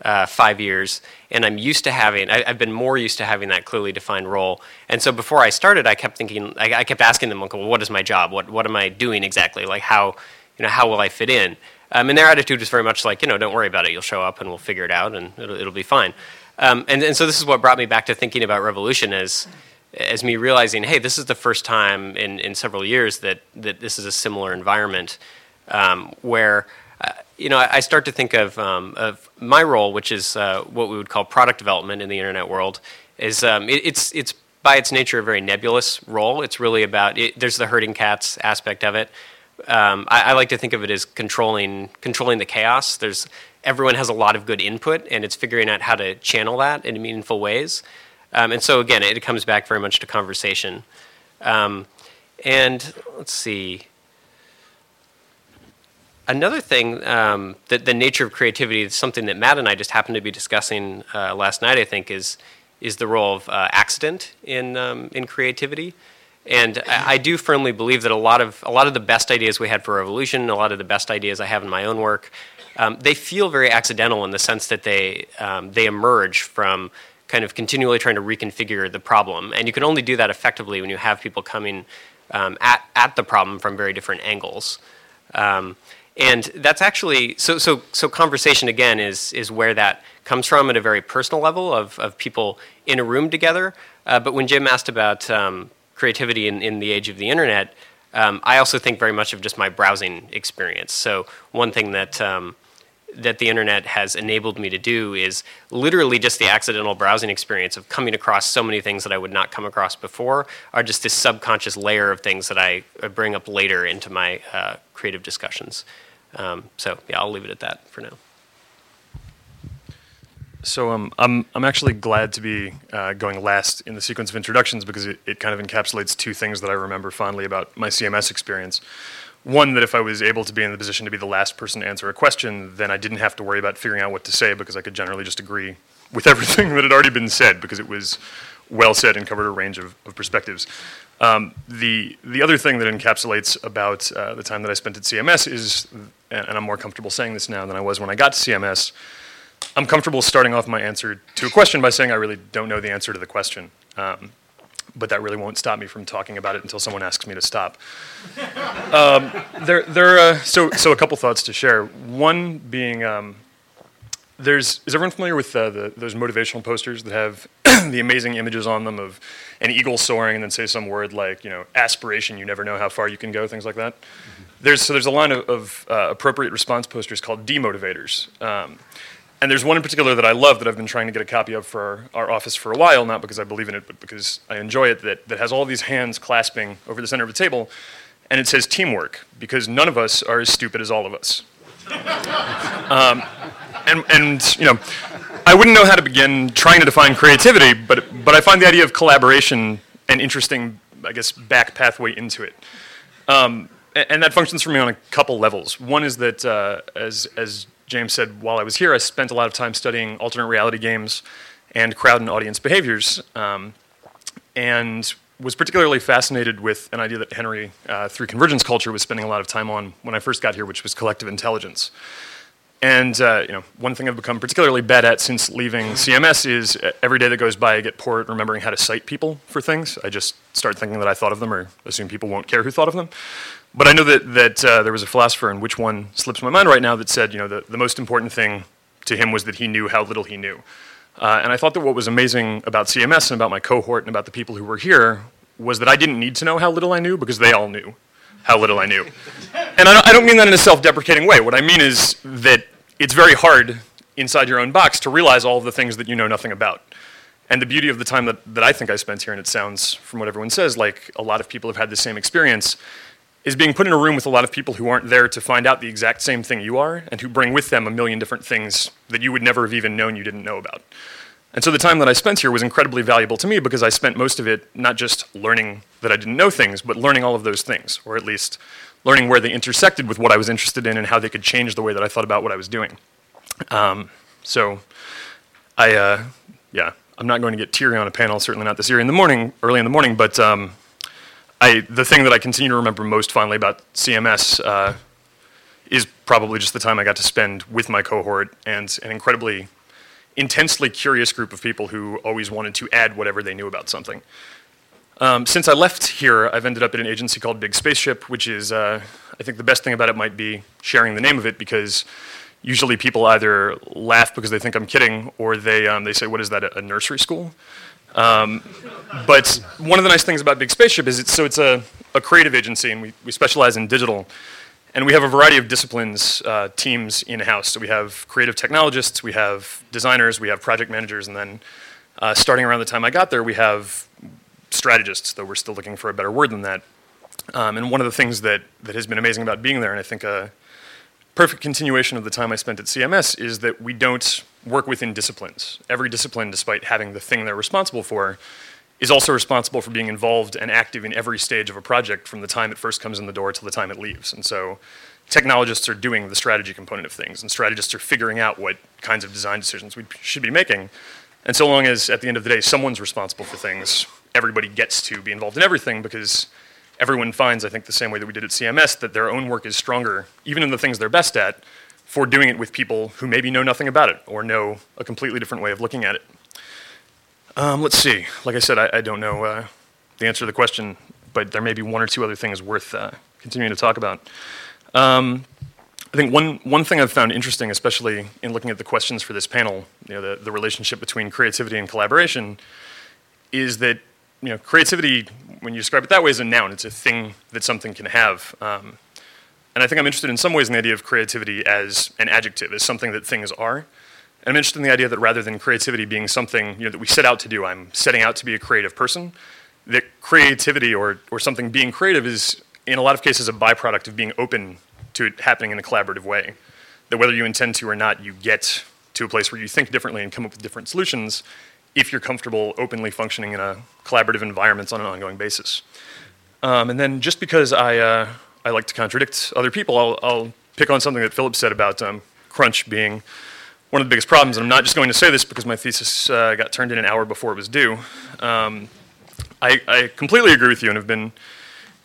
uh, five years, and I'm used to having I, have been more used to having that clearly defined role. And so before I started, I kept thinking I, I kept asking them, well, what is my job? What what am I doing exactly? Like how you know how will I fit in? Um, and their attitude was very much like, you know, don't worry about it. You'll show up and we'll figure it out and it'll, it'll be fine. Um, and, and so this is what brought me back to thinking about revolution as, as me realizing, hey, this is the first time in, in several years that, that this is a similar environment um, where, uh, you know, I, I, start to think of, um, of my role, which is uh, what we would call product development in the internet world, is um, it, it's, it's by its nature a very nebulous role. It's really about, it, there's the herding cats aspect of it um, I, I, like to think of it as controlling controlling the chaos. There's everyone has a lot of good input, and it's figuring out how to channel that in meaningful ways. Um, and so again, it comes back very much to conversation. Um, and let's see. Another thing um, that the nature of creativity is something that Matt and I just happened to be discussing uh, last night. I think is is the role of uh, accident in um, in creativity. And I, I, do firmly believe that a lot of a lot of the best ideas we had for Revolution, a lot of the best ideas I have in my own work, um, they feel very accidental in the sense that they um, they emerge from kind of continually trying to reconfigure the problem. And you can only do that effectively when you have people coming um, at at the problem from very different angles. Um, and that's actually so so so conversation again is is where that comes from at a very personal level of of people in a room together. Uh, but when Jim asked about um, creativity in, in the age of the internet, um, I also think very much of just my browsing experience. So one thing that um, that the internet has enabled me to do is literally just the accidental browsing experience of coming across so many things that I would not come across before are just this subconscious layer of things that I bring up later into my uh, creative discussions. Um, so yeah, I'll leave it at that for now. So um, I'm I'm actually glad to be uh, going last in the sequence of introductions because it, it kind of encapsulates two things that I remember fondly about my CMS experience. One, that if I was able to be in the position to be the last person to answer a question, then I didn't have to worry about figuring out what to say because I could generally just agree with <laughs> everything that had already been said because it was well said and covered a range of, of perspectives. Um, the the other thing that encapsulates about uh, the time that I spent at CMS is, and I'm more comfortable saying this now than I was when I got to CMS I'm comfortable starting off my answer to a question by saying I really don't know the answer to the question. Um, but that really won't stop me from talking about it until someone asks me to stop. <laughs> um, there, there, uh, so, so a couple thoughts to share. One being, um, there's, is everyone familiar with uh, the, those motivational posters that have <clears throat> the amazing images on them of an eagle soaring and then say some word like, you know, aspiration, you never know how far you can go, things like that? Mm-hmm. There's, so there's a line of, of uh, appropriate response posters called demotivators. Um, and there's one in particular that I love that I've been trying to get a copy of for our, our, office for a while, not because I believe in it, but because I enjoy it, that, that has all these hands clasping over the center of the table. And it says teamwork, because none of us are as stupid as all of us. <laughs> um, and, and, you know, I wouldn't know how to begin trying to define creativity, but, but I find the idea of collaboration an interesting, I guess, back pathway into it. Um, and that functions for me on a couple levels. One is that, uh, as, as James said, while I was here, I spent a lot of time studying alternate reality games and crowd and audience behaviors, um, and was particularly fascinated with an idea that Henry, uh, through convergence culture, was spending a lot of time on when I first got here, which was collective intelligence. And uh, you know, one thing I've become particularly bad at since leaving CMS is uh, every day that goes by, I get poor at remembering how to cite people for things. I just start thinking that I thought of them, or assume people won't care who thought of them. But I know that, that uh, there was a philosopher, and which one slips my mind right now, that said, you know, the, the most important thing to him was that he knew how little he knew. Uh, and I thought that what was amazing about CMS and about my cohort and about the people who were here was that I didn't need to know how little I knew because they all knew how little I knew. And I don't, I don't mean that in a self deprecating way. What I mean is that it's very hard inside your own box to realize all of the things that you know nothing about. And the beauty of the time that, that I think I spent here, and it sounds from what everyone says like a lot of people have had the same experience, is being put in a room with a lot of people who aren't there to find out the exact same thing you are and who bring with them a million different things that you would never have even known you didn't know about. And so the time that I spent here was incredibly valuable to me because I spent most of it not just learning that I didn't know things, but learning all of those things, or at least learning where they intersected with what I was interested in and how they could change the way that I thought about what I was doing. Um, so, I, uh, yeah, I'm not going to get teary on a panel, certainly not this year in the morning, early in the morning, but um, I, the thing that I continue to remember most fondly about CMS uh, is probably just the time I got to spend with my cohort and an incredibly intensely curious group of people who always wanted to add whatever they knew about something. Um, since I left here, I've ended up at an agency called Big Spaceship, which is, uh, I think the best thing about it might be sharing the name of it because usually people either laugh because they think I'm kidding or they, um, they say, What is that, a, nursery school? Um, but one of the nice things about Big Spaceship is it's, so it's a, a creative agency and we, we specialize in digital. And we have a variety of disciplines, uh, teams in house. So we have creative technologists, we have designers, we have project managers, and then uh, starting around the time I got there, we have strategists, though we're still looking for a better word than that. Um, and one of the things that, that has been amazing about being there, and I think a perfect continuation of the time I spent at CMS, is that we don't work within disciplines. Every discipline, despite having the thing they're responsible for, is also responsible for being involved and active in every stage of a project from the time it first comes in the door till the time it leaves. And so technologists are doing the strategy component of things, and strategists are figuring out what kinds of design decisions we should be making. And so long as at the end of the day someone's responsible for things, everybody gets to be involved in everything because everyone finds, I think, the same way that we did at CMS, that their own work is stronger, even in the things they're best at, for doing it with people who maybe know nothing about it or know a completely different way of looking at it. Um, let's see. Like I said, I, I don't know uh, the answer to the question, but there may be one or two other things worth uh, continuing to talk about. Um, I think one, one thing I've found interesting, especially in looking at the questions for this panel, you know, the, the relationship between creativity and collaboration, is that you know, creativity, when you describe it that way, is a noun. It's a thing that something can have. Um, and I think I'm interested in some ways in the idea of creativity as an adjective, as something that things are. I'm interested in the idea that rather than creativity being something you know, that we set out to do, I'm setting out to be a creative person, that creativity or, or something being creative is, in a lot of cases, a byproduct of being open to it happening in a collaborative way. That whether you intend to or not, you get to a place where you think differently and come up with different solutions if you're comfortable openly functioning in a collaborative environment on an ongoing basis. Um, and then just because I, uh, I like to contradict other people, I'll, I'll pick on something that Philip said about um, crunch being one of the biggest problems, and I'm not just going to say this because my thesis uh, got turned in an hour before it was due. Um, I, I, completely agree with you and have been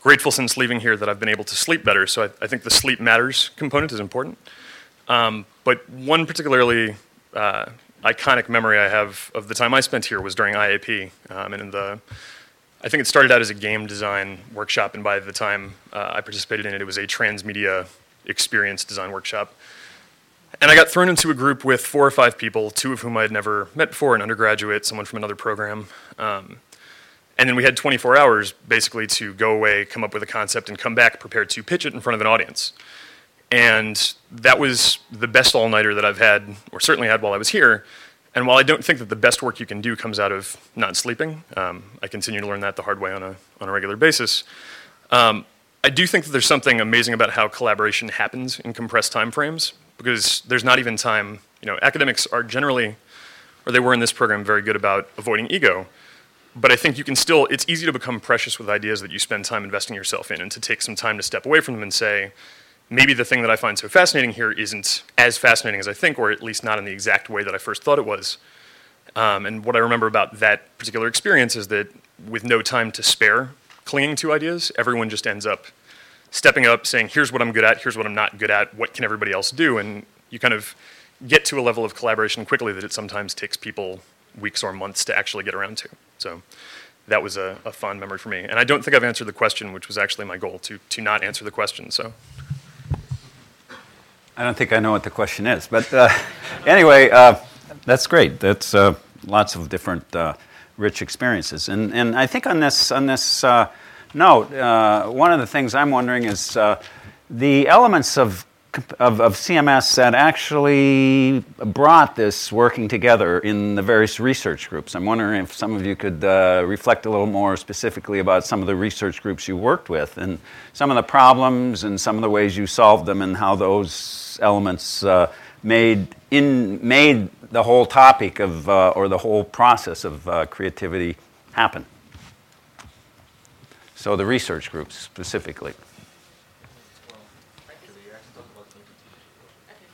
grateful since leaving here that I've been able to sleep better. So I, I think the sleep matters component is important. Um, but one particularly uh, iconic memory I have of the time I spent here was during IAP, um, and in the I think it started out as a game design workshop, and by the time uh, I participated in it, it was a transmedia experience design workshop. And I got thrown into a group with four or five people, two of whom I had never met before, an undergraduate, someone from another program. Um, and then we had 24 hours basically to go away, come up with a concept, and come back prepared to pitch it in front of an audience. And that was the best all nighter that I've had, or certainly had while I was here. And while I don't think that the best work you can do comes out of not sleeping, um, I continue to learn that the hard way on a, on a regular basis. Um, I do think that there's something amazing about how collaboration happens in compressed time frames because there's not even time. You know, academics are generally, or they were in this program, very good about avoiding ego. But I think you can still, it's easy to become precious with ideas that you spend time investing yourself in and to take some time to step away from them and say, maybe the thing that I find so fascinating here isn't as fascinating as I think, or at least not in the exact way that I first thought it was. Um, and what I remember about that particular experience is that with no time to spare clinging to ideas, everyone just ends up stepping up, saying, here's what I'm good at, here's what I'm not good at, what can everybody else do? And you kind of get to a level of collaboration quickly that it sometimes takes people weeks or months to actually get around to. So that was a, a fond memory for me. And I don't think I've answered the question, which was actually my goal, to, to not answer the question. So. I don't think I know what the question is, but uh, <laughs> anyway, uh, that's great. That's uh, lots of different uh, rich experiences, and and I think on this on this uh, note, uh, one of the things I'm wondering is the elements of, of, of, CMS that actually brought this working together in the various research groups. I'm wondering if some of you could uh, reflect a little more specifically about some of the research groups you worked with and some of the problems and some of the ways you solved them and how those elements uh, made, in, made the whole topic of, uh, or the whole process of uh, creativity happen. So the research groups specifically.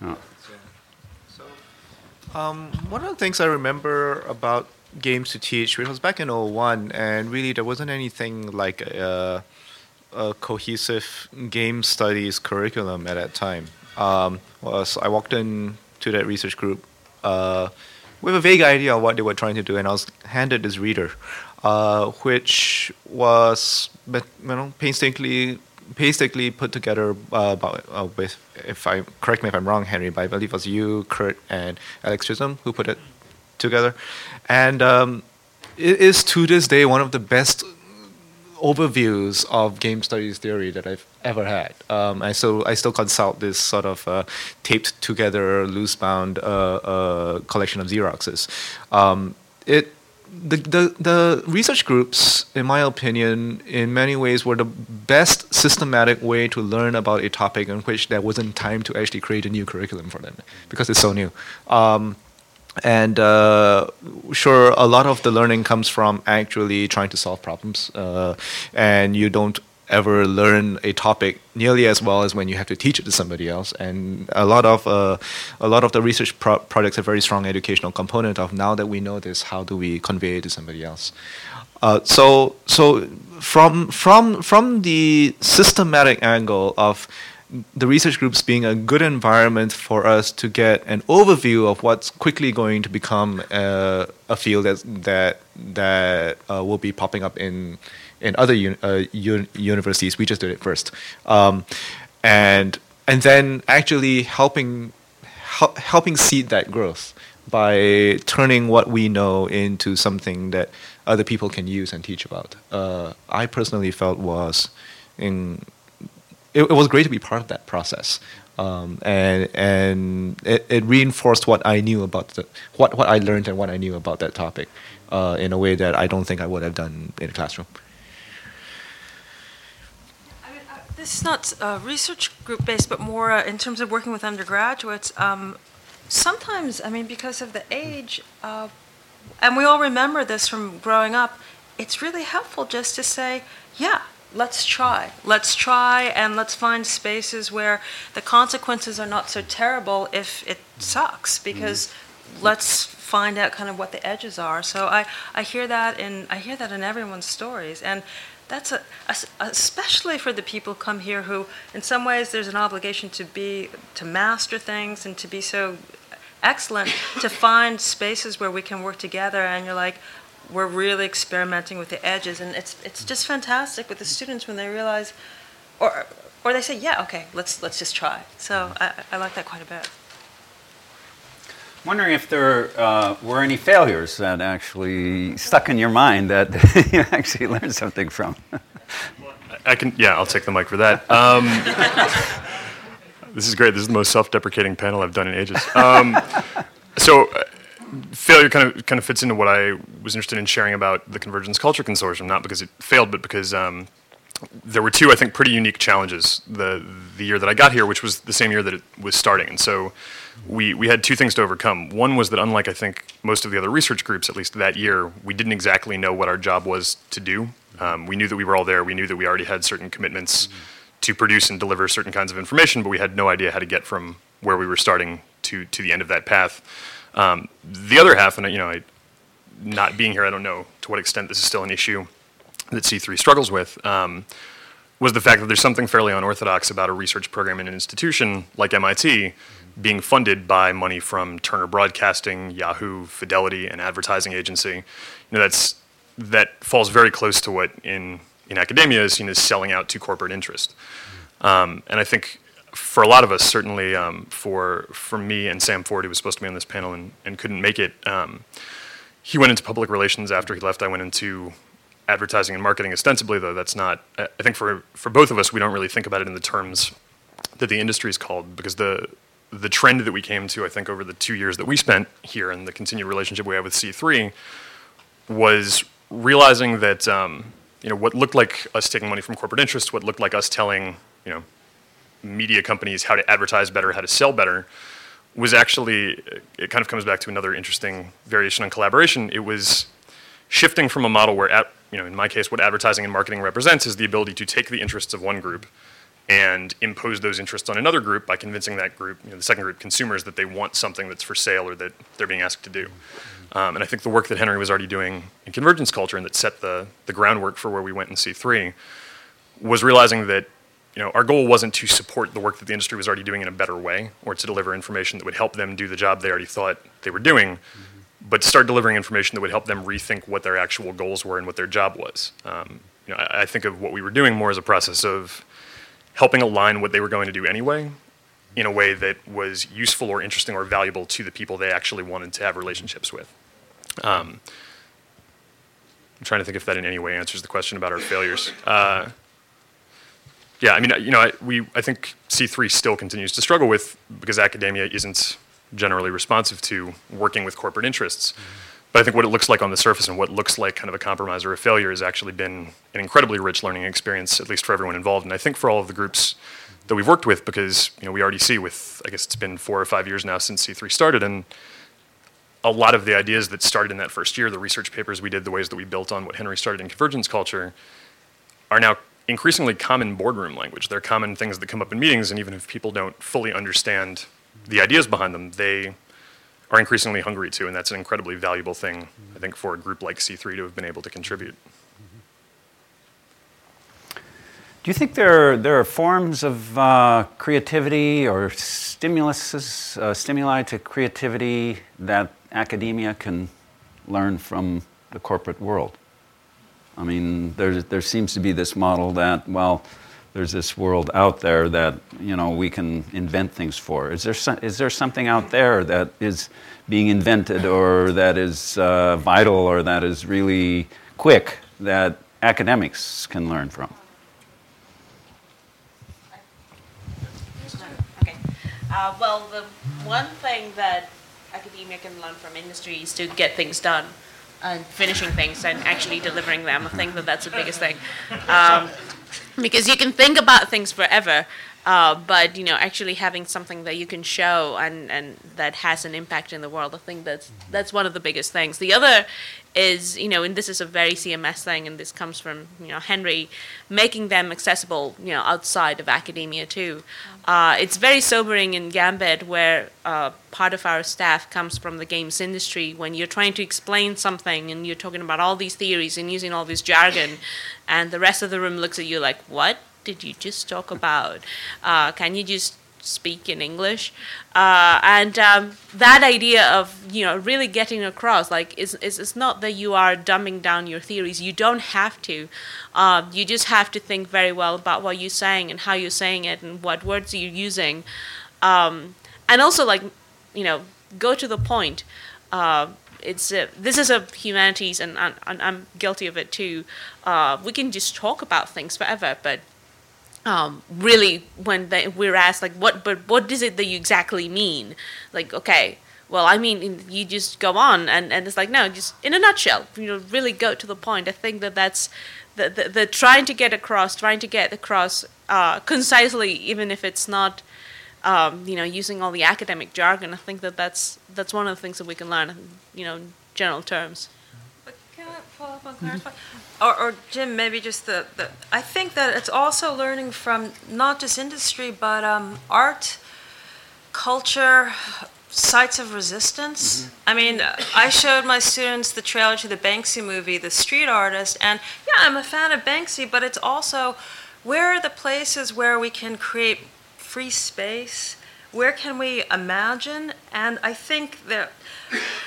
Oh. Um, one of the things I remember about games to teach, which was back in 01, and really there wasn't anything like a, a cohesive game studies curriculum at that time. Um, was I walked in to that research group uh, with a vague idea of what they were trying to do, and I was handed this reader, uh, which was you know painstakingly painstakingly put together uh, about uh, with if I correct me if I'm wrong, Henry, but I believe it was you, Kurt, and Alex Chisholm who put it together, and um, it is to this day one of the best overviews of game studies theory that I've ever had. Um, I still I still consult this sort of uh, taped together, loose bound uh, uh, collection of Xeroxes. Um, it the, the the research groups, in my opinion, in many ways were the best systematic way to learn about a topic in which there wasn't time to actually create a new curriculum for them because it's so new. Um, and uh, sure, a lot of the learning comes from actually trying to solve problems, uh, and you don't ever learn a topic nearly as well as when you have to teach it to somebody else. And a lot of uh, a lot of the research pro- projects have very strong educational component of now that we know this, how do we convey it to somebody else? Uh, so so from from from the systematic angle of the research groups being a good environment for us to get an overview of what's quickly going to become uh, a field that that that uh, will be popping up in in other uh, un- universities. We just did it first, um, and and then actually helping hel- helping seed that growth by turning what we know into something that other people can use and teach about. Uh, I personally felt was in it, it, was great to be part of that process. Um, and and it, it, reinforced what I knew about the, what what I learned and what I knew about that topic uh, in a way that I don't think I would have done in a classroom. This is not uh, research group based, but more uh, in terms of working with undergraduates. Um, sometimes, I mean, because of the age, uh, and we all remember this from growing up, it's really helpful just to say, yeah, let's try. Let's try and let's find spaces where the consequences are not so terrible if it sucks because mm-hmm. let's find out kind of what the edges are. So I, I hear that in I hear that in everyone's stories and that's a, a, especially for the people come here who in some ways there's an obligation to be to master things and to be so excellent to find spaces where we can work together and you're like we're really experimenting with the edges, and it's it's just fantastic with the students when they realize, or or they say, yeah, okay, let's let's just try. So I, I like that quite a bit. Wondering if there uh, were any failures that actually stuck in your mind that <laughs> you actually learned something from. I can, yeah, I'll take the mic for that. Um, <laughs> this is great. This is the most self-deprecating panel I've done in ages. Um, so, failure kind of kind of fits into what I was interested in sharing about the Convergence Culture Consortium, not because it failed, but because um, there were two, I think, pretty unique challenges the the year that I got here, which was the same year that it was starting, and so we we had two things to overcome. One was that unlike I think most of the other research groups, at least that year, we didn't exactly know what our job was to do. Um, we knew that we were all there. We knew that we already had certain commitments mm-hmm. to produce and deliver certain kinds of information, but we had no idea how to get from where we were starting to to the end of that path. Um, the other half, and you know, I, not being here, I don't know to what extent this is still an issue that C3 struggles with, um, was the fact that there's something fairly unorthodox about a research program in an institution like MIT being funded by money from Turner Broadcasting, Yahoo, Fidelity, and advertising agency. You know, that's that falls very close to what in in academia is seen as selling out to corporate interest. Um, and I think for a lot of us, certainly um, for for me and Sam Ford, who was supposed to be on this panel and, and couldn't make it, um, he went into public relations after he left. I went into advertising and marketing ostensibly, though that's not. I think for for both of us, we don't really think about it in the terms that the industry is called because the the trend that we came to, I think, over the two years that we spent here and the continued relationship we have with C3 was realizing that um, you know what looked like us taking money from corporate interests, what looked like us telling you know media companies how to advertise better, how to sell better, was actually, it kind of comes back to another interesting variation on collaboration. It was shifting from a model where, at, you know, in my case, what advertising and marketing represents is the ability to take the interests of one group and impose those interests on another group by convincing that group, you know, the second group, consumers, that they want something that's for sale or that they're being asked to do. Um, and I think the work that Henry was already doing in convergence culture and that set the, the groundwork for where we went in C3 was realizing that you know, our goal wasn't to support the work that the industry was already doing in a better way or to deliver information that would help them do the job they already thought they were doing, mm-hmm. but to start delivering information that would help them rethink what their actual goals were and what their job was. Um, you know, I, I, think of what we were doing more as a process of helping align what they were going to do anyway in a way that was useful or interesting or valuable to the people they actually wanted to have relationships with. Um, I'm trying to think if that in any way answers the question about our failures. Uh, yeah, I mean, you know, I, we I think C3 still continues to struggle with because academia isn't generally responsive to working with corporate interests. Mm-hmm. But I think what it looks like on the surface and what looks like kind of a compromise or a failure has actually been an incredibly rich learning experience, at least for everyone involved. And I think for all of the groups that we've worked with, because you know we already see with I guess it's been four or five years now since C3 started, and a lot of the ideas that started in that first year, the research papers we did, the ways that we built on what Henry started in convergence culture, are now increasingly common boardroom language. They're common things that come up in meetings, and even if people don't fully understand the ideas behind them, they are increasingly hungry to, and that's an incredibly valuable thing, I think, for a group like C3 to have been able to contribute. Do you think there, there are forms of uh, creativity or stimuluses, uh, stimuli to creativity that academia can learn from the corporate world? I mean, there, there seems to be this model that, well, there's this world out there that you know we can invent things for. Is there some, is there something out there that is being invented or that is uh, vital or that is really quick that academics can learn from? Okay. Uh, well, the one thing that academia can learn from industry is to get things done and finishing things and actually delivering them. I think that that's the biggest thing. Um, because you can think about things forever, uh, but you know, actually having something that you can show and, and that has an impact in the world, I think that's that's one of the biggest things. The other is, you know, and this is a very CMS thing, and this comes from you know Henry, making them accessible, you know, outside of academia too. Uh, it's very sobering in Gambit where uh, part of our staff comes from the games industry. When you're trying to explain something and you're talking about all these theories and using all this jargon, and the rest of the room looks at you like, "What did you just talk about? Uh, can you just speak in English?" Uh, and um, that idea of you know really getting across, like, is it's not that you are dumbing down your theories. You don't have to. Uh, you just have to think very well about what you're saying and how you're saying it and what words you're using. Um, and also, like, you know, go to the point. Uh, it's a, this is a humanities, and, and, and, I'm guilty of it too. Uh, we can just talk about things forever, but um, really, when they, we're asked, like, what, but what is it that you exactly mean? Like, okay, well, I mean, you just go on, and, and it's like, no, just in a nutshell, you know, really go to the point. I think that that's the, the, the trying to get across, trying to get across uh, concisely, even if it's not, um, you know, using all the academic jargon. I think that that's that's one of the things that we can learn, you know, general terms. But can I follow up on clarify? Or, or Jim, maybe just the, the I think that it's also learning from not just industry, but um, art, culture, sites of resistance. Mm-hmm. I mean, I showed my students the trailer to the Banksy movie, The Street Artist, and yeah, I'm a fan of Banksy, but it's also where are the places where we can create free space? Where can we imagine? And I think that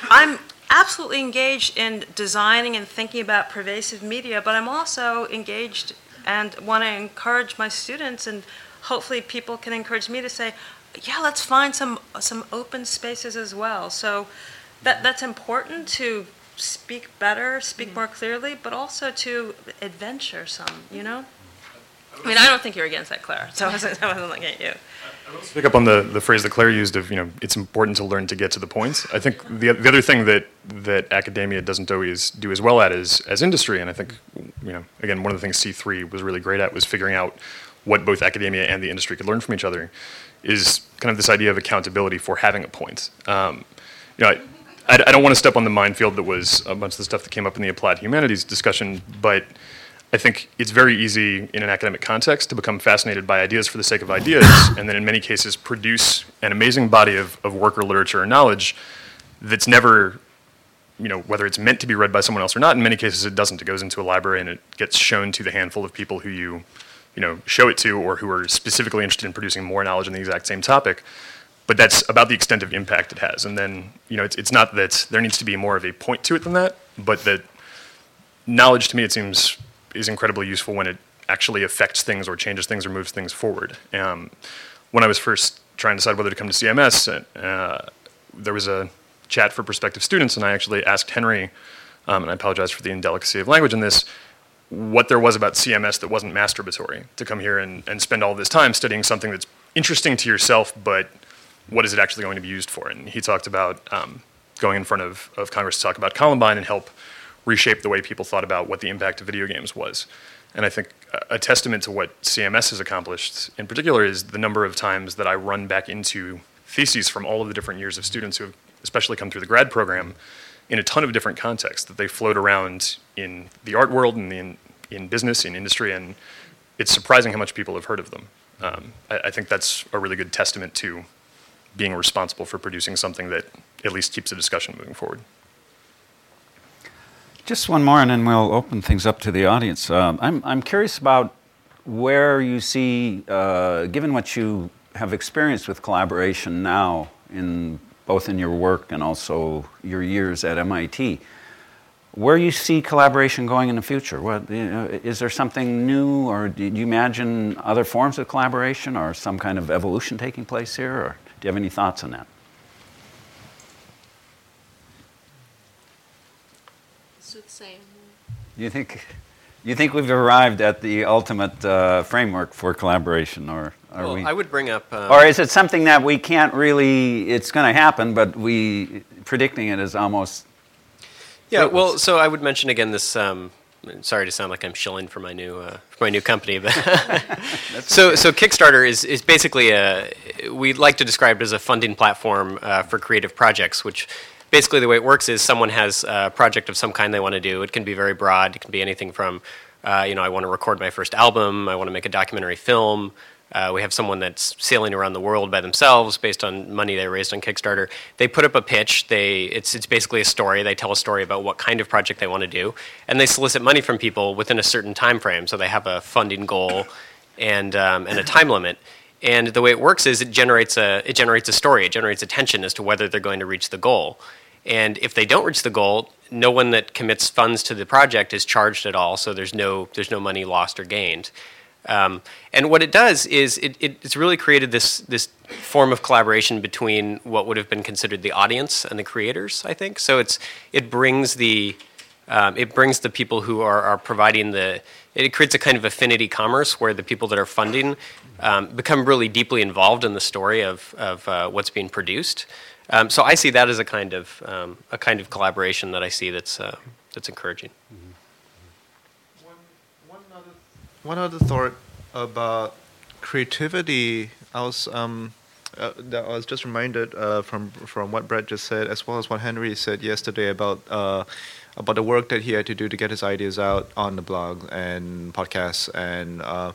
I'm absolutely engaged in designing and thinking about pervasive media, but I'm also engaged and want to encourage my students and hopefully people can encourage me to say, yeah, let's find some some open spaces as well. So that that's important to speak better, speak more clearly, but also to adventure some. You know. I mean, I don't think you're against that, Claire. So I wasn't, I wasn't looking at you. Pick up on the, the phrase that Claire used of, you know, it's important to learn to get to the points. I think the, the other thing that, that academia doesn't always do as well at is as industry, and I think, you know, again, one of the things C3 was really great at was figuring out what both academia and the industry could learn from each other is kind of this idea of accountability for having a point. Um, you know, I, I, don't want to step on the minefield that was a bunch of the stuff that came up in the applied humanities discussion, but I think it's very easy in an academic context to become fascinated by ideas for the sake of ideas, <laughs> and then in many cases produce an amazing body of, of work or literature or knowledge that's never, you know, whether it's meant to be read by someone else or not. In many cases, it doesn't. It goes into a library and it gets shown to the handful of people who you, you know, show it to or who are specifically interested in producing more knowledge on the exact same topic. But that's about the extent of impact it has. And then, you know, it's, it's not that there needs to be more of a point to it than that, but that knowledge to me, it seems is incredibly useful when it actually affects things or changes things or moves things forward. Um, when I was first trying to decide whether to come to CMS, uh, there was a chat for prospective students, and I actually asked Henry, um, and I apologize for the indelicacy of language in this, what there was about CMS that wasn't masturbatory to come here and, and spend all this time studying something that's interesting to yourself, but what is it actually going to be used for? And he talked about um, going in front of, of Congress to talk about Columbine and help reshape the way people thought about what the impact of video games was. And I think a testament to what CMS has accomplished in particular is the number of times that I run back into theses from all of the different years of students who have especially come through the grad program in a ton of different contexts that they float around in the art world and in, in business, in industry, and it's surprising how much people have heard of them. Um, I, I think that's a really good testament to being responsible for producing something that at least keeps the discussion moving forward. Just one more, and then we'll open things up to the audience. Um, I'm, I'm curious about where you see, uh, given what you have experienced with collaboration now, in both in your work and also your years at MIT, where you see collaboration going in the future. What, you know, is there something new, or do you imagine other forms of collaboration, or some kind of evolution taking place here? Or do you have any thoughts on that? You think, you think we've arrived at the ultimate uh, framework for collaboration, or are well, we? I would bring up. Uh, or is it something that we can't really? It's going to happen, but we predicting it is almost. Yeah, well, so I would mention again this. Um, sorry to sound like I'm shilling for my new uh, for my new company, but <laughs> <laughs> so so Kickstarter is is basically a we like to describe it as a funding platform uh, for creative projects, which basically the way it works is someone has a project of some kind they want to do. It can be very broad. It can be anything from, uh, you know, I want to record my first album. I want to make a documentary film. Uh, we have someone that's sailing around the world by themselves based on money they raised on Kickstarter. They put up a pitch. They it's it's basically a story. They tell a story about what kind of project they want to do, and they solicit money from people within a certain time frame. So they have a funding goal and um, and a time limit. And the way it works is it generates a it generates a story. It generates attention as to whether they're going to reach the goal. And if they don't reach the goal, no one that commits funds to the project is charged at all. So there's no there's no money lost or gained. Um, and what it does is it, it, it's really created this this form of collaboration between what would have been considered the audience and the creators. I think so. It's it brings the um, it brings the people who are, are providing the it creates a kind of affinity commerce where the people that are funding um, become really deeply involved in the story of, of uh, what's being produced. Um, so I see that as a kind of um, a kind of collaboration that I see that's uh, that's encouraging. One, one, other, one other thought about creativity. I was um, uh, I was just reminded uh, from from what Brett just said, as well as what Henry said yesterday about uh, about the work that he had to do to get his ideas out on the blog and podcasts and uh,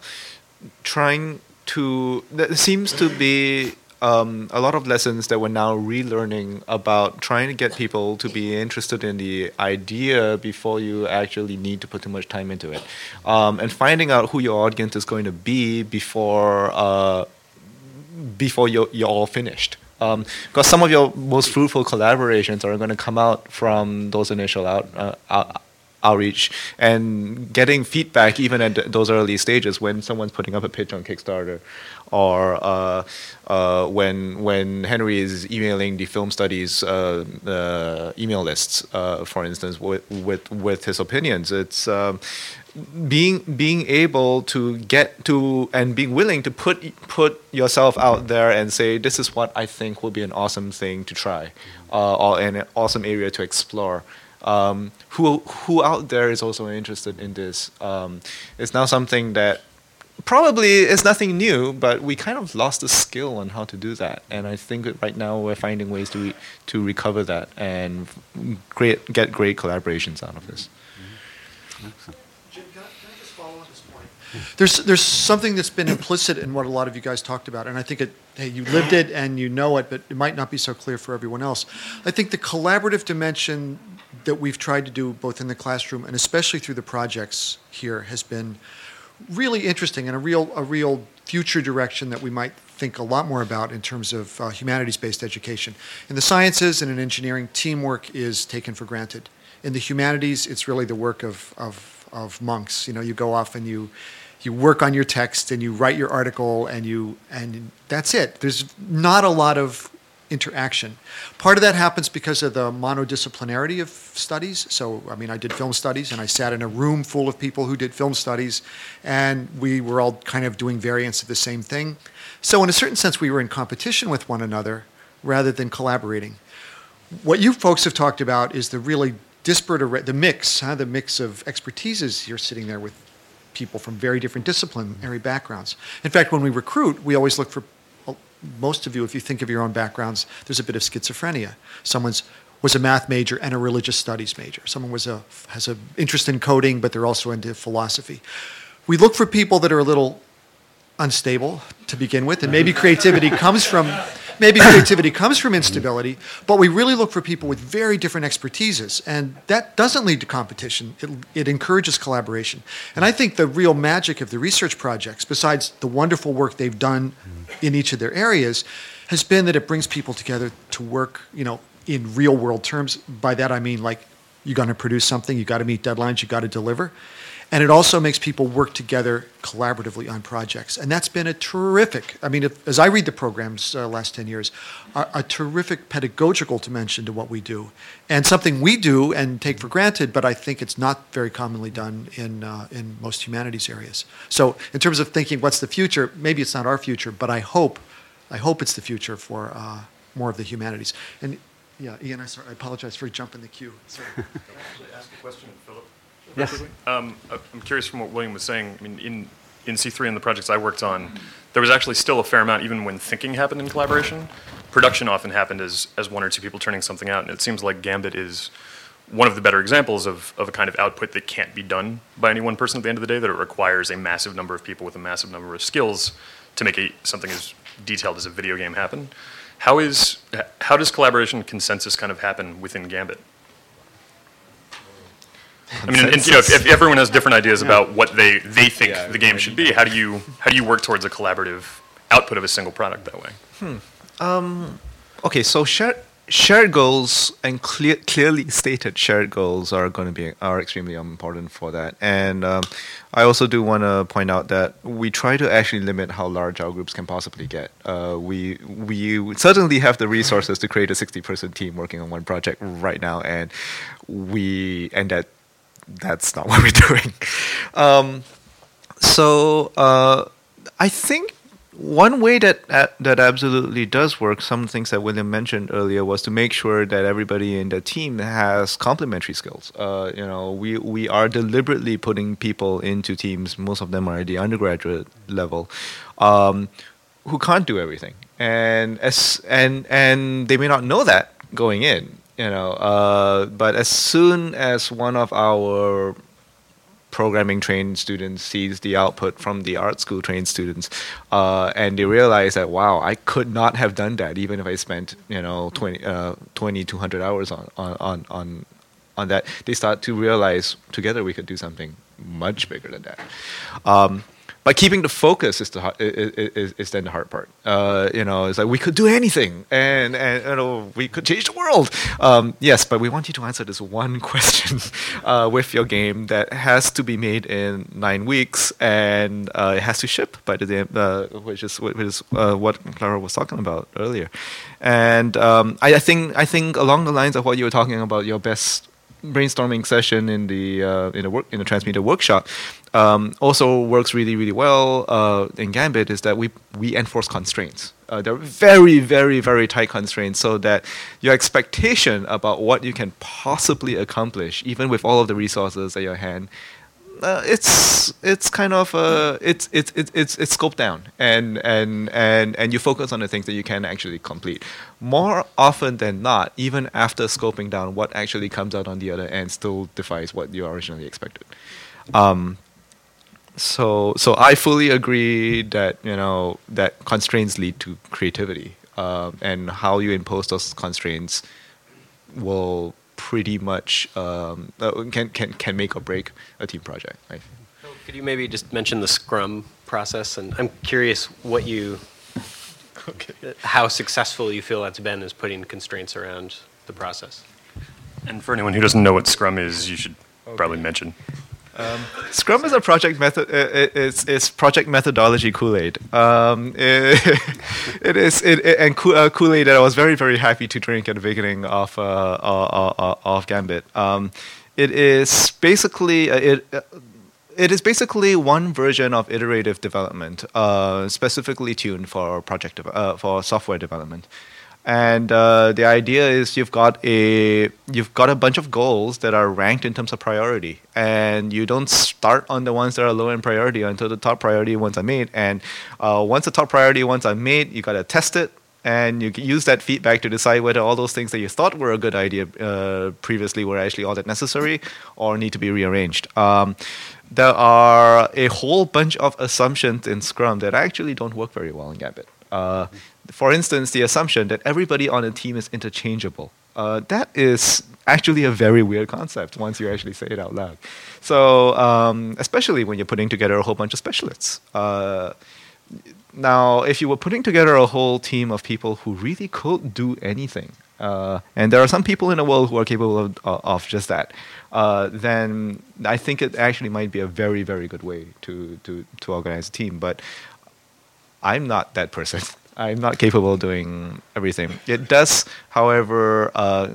trying to. That seems to be um, a lot of lessons that we're now relearning about trying to get people to be interested in the idea before you actually need to put too much time into it, um, and finding out who your audience is going to be before uh, before you're, you're all finished. Because um, some of your most fruitful collaborations are going to come out from those initial out, uh, out outreach and getting feedback even at those early stages when someone's putting up a pitch on Kickstarter or uh, uh, when when Henry is emailing the film studies uh, email lists, for instance, with, with with his opinions. It's um, being being able to get to and being willing to put put yourself out there and say this is what I think will be an awesome thing to try, uh, or an awesome area to explore um, who who out there is also interested in this. Um, it's now something that probably is nothing new, but we kind of lost the skill on how to do that. And I think that right now we're finding ways to re- to recover that and great get great collaborations out of this. Mm-hmm. Jim, can I, can I just There's there's something that's been implicit in what a lot of you guys talked about, and I think it. Hey, you lived it and you know it, but it might not be so clear for everyone else. I think the collaborative dimension that we've tried to do both in the classroom and especially through the projects here has been really interesting and a real a real future direction that we might think a lot more about in terms of uh, humanities-based education. In the sciences and in engineering, teamwork is taken for granted. In the humanities, it's really the work of, of, of monks. You know, you go off and you you work on your text and you write your article and you and that's it. There's not a lot of interaction. Part of that happens because of the monodisciplinarity of studies. So, I mean, I did film studies and I sat in a room full of people who did film studies, and we were all kind of doing variants of the same thing. So, in a certain sense, we were in competition with one another rather than collaborating. What you folks have talked about is the really disparate, the mix, huh, the mix of expertises. You're sitting there with people from very different disciplinary backgrounds. In fact, when we recruit, we always look for most of you, if you think of your own backgrounds, there's a bit of schizophrenia. Someone's was a math major and a religious studies major. Someone was a has an interest in coding, but they're also into philosophy. We look for people that are a little unstable to begin with, and maybe <laughs> creativity comes from maybe creativity comes from instability, but we really look for people with very different expertises, and that doesn't lead to competition. It, it encourages collaboration. And I think the real magic of the research projects, besides the wonderful work they've done in each of their areas, has been that it brings people together to work, you know, in real world terms. By that I mean like you're going to produce something, you got to meet deadlines, you got to deliver. And it also makes people work together collaboratively on projects. And that's been a terrific, I mean, if, as I read the programs uh, last 10 years, a, a, terrific pedagogical dimension to what we do. And something we do and take for granted, but I think it's not very commonly done in, uh, in most humanities areas. So in terms of thinking what's the future, maybe it's not our future, but I hope, I hope it's the future for uh, more of the humanities. And yeah, Ian, I, sorry, I apologize for jumping the queue. Sorry. ask a question, Philip? Yes. Um, I'm curious from what William was saying. I mean, in in C3 and the projects I worked on, there was actually still a fair amount, even when thinking happened in collaboration. Production often happened as as one or two people turning something out, and it seems like Gambit is one of the better examples of, of a kind of output that can't be done by any one person at the end of the day, that it requires a massive number of people with a massive number of skills to make a, something as detailed as a video game happen. How is how does collaboration consensus kind of happen within Gambit? I mean, and, you know, if, if, everyone has different ideas yeah. about what they, they think yeah, the game should be, how do you how do you work towards a collaborative output of a single product that way? Hmm. Um, okay, so shared shared goals and clear, clearly stated shared goals are going to be are extremely important for that. And um, I also do want to point out that we try to actually limit how large our groups can possibly get. Uh, we we certainly have the resources to create a sixty person team working on one project right now, and we and that that's not what we're <laughs> doing. Um, so uh, I think one way that uh, that absolutely does work, some things that William mentioned earlier, was to make sure that everybody in the team has complementary skills. Uh, you know, we we are deliberately putting people into teams. Most of them are at the undergraduate level, um, who can't do everything, and as and and they may not know that going in you know uh, but as soon as one of our programming trained students sees the output from the art school trained students uh, and they realize that wow i could not have done that even if i spent you know 20 uh, 20 200 hours on, on on on that they start to realize together we could do something much bigger than that. Um, but keeping the focus is the is, is then the hard part. Uh, you know, it's like we could do anything, and and you know, we could change the world. Um, yes, but we want you to answer this one <laughs> question uh, with your game that has to be made in nine weeks, and uh, it has to ship by the day, uh, which is which is uh, what Clara was talking about earlier. And um, I, I think I think along the lines of what you were talking about, your best brainstorming session in the uh, in the work in the transmedia workshop um, also works really really well uh, in Gambit is that we we enforce constraints. Uh, they're very very very tight constraints so that your expectation about what you can possibly accomplish, even with all of the resources at your hand, uh, it's it's kind of uh, it's it's it's it's it's scoped down and and and and you focus on the things that you can actually complete. More often than not, even after scoping down, what actually comes out on the other end still defies what you originally expected. Um, so so I fully agree that you know that constraints lead to creativity, um, and how you impose those constraints will pretty much um, uh, can can can make or break a team project. Right? Could you maybe just mention the Scrum process? And I'm curious what you, how successful you feel that's been as putting constraints around the process. And for anyone who doesn't know what Scrum is, you should probably mention. Scrum is a project method. It, it's, it's project methodology Kool Aid. Um, it, <laughs> it is it, it- and Kool- uh, Kool Aid that I was very very happy to drink at the beginning of uh, uh, of Gambit. Um, it is basically uh, it. Uh, it is basically one version of iterative development, uh, specifically tuned for project uh, for software development. And uh, the idea is you've got a you've got a bunch of goals that are ranked in terms of priority, and you don't start on the ones that are low in priority until the top priority ones are made. And uh, once the top priority ones are made, you got to test it, and you use that feedback to decide whether all those things that you thought were a good idea uh, previously were actually all that necessary or need to be rearranged. Um, there are a whole bunch of assumptions in Scrum that actually don't work very well in Gambit. Uh, for instance, the assumption that everybody on a team is interchangeable. Uh, that is actually a very weird concept once you actually say it out loud. So, um, especially when you're putting together a whole bunch of specialists. Uh, now, if you were putting together a whole team of people who really could do anything, uh, and there are some people in the world who are capable of, of just that, uh, then I think it actually might be a very, very good way to, to, to organize a team. But I'm not that person. <laughs> I'm not capable of doing everything. It does, however, uh,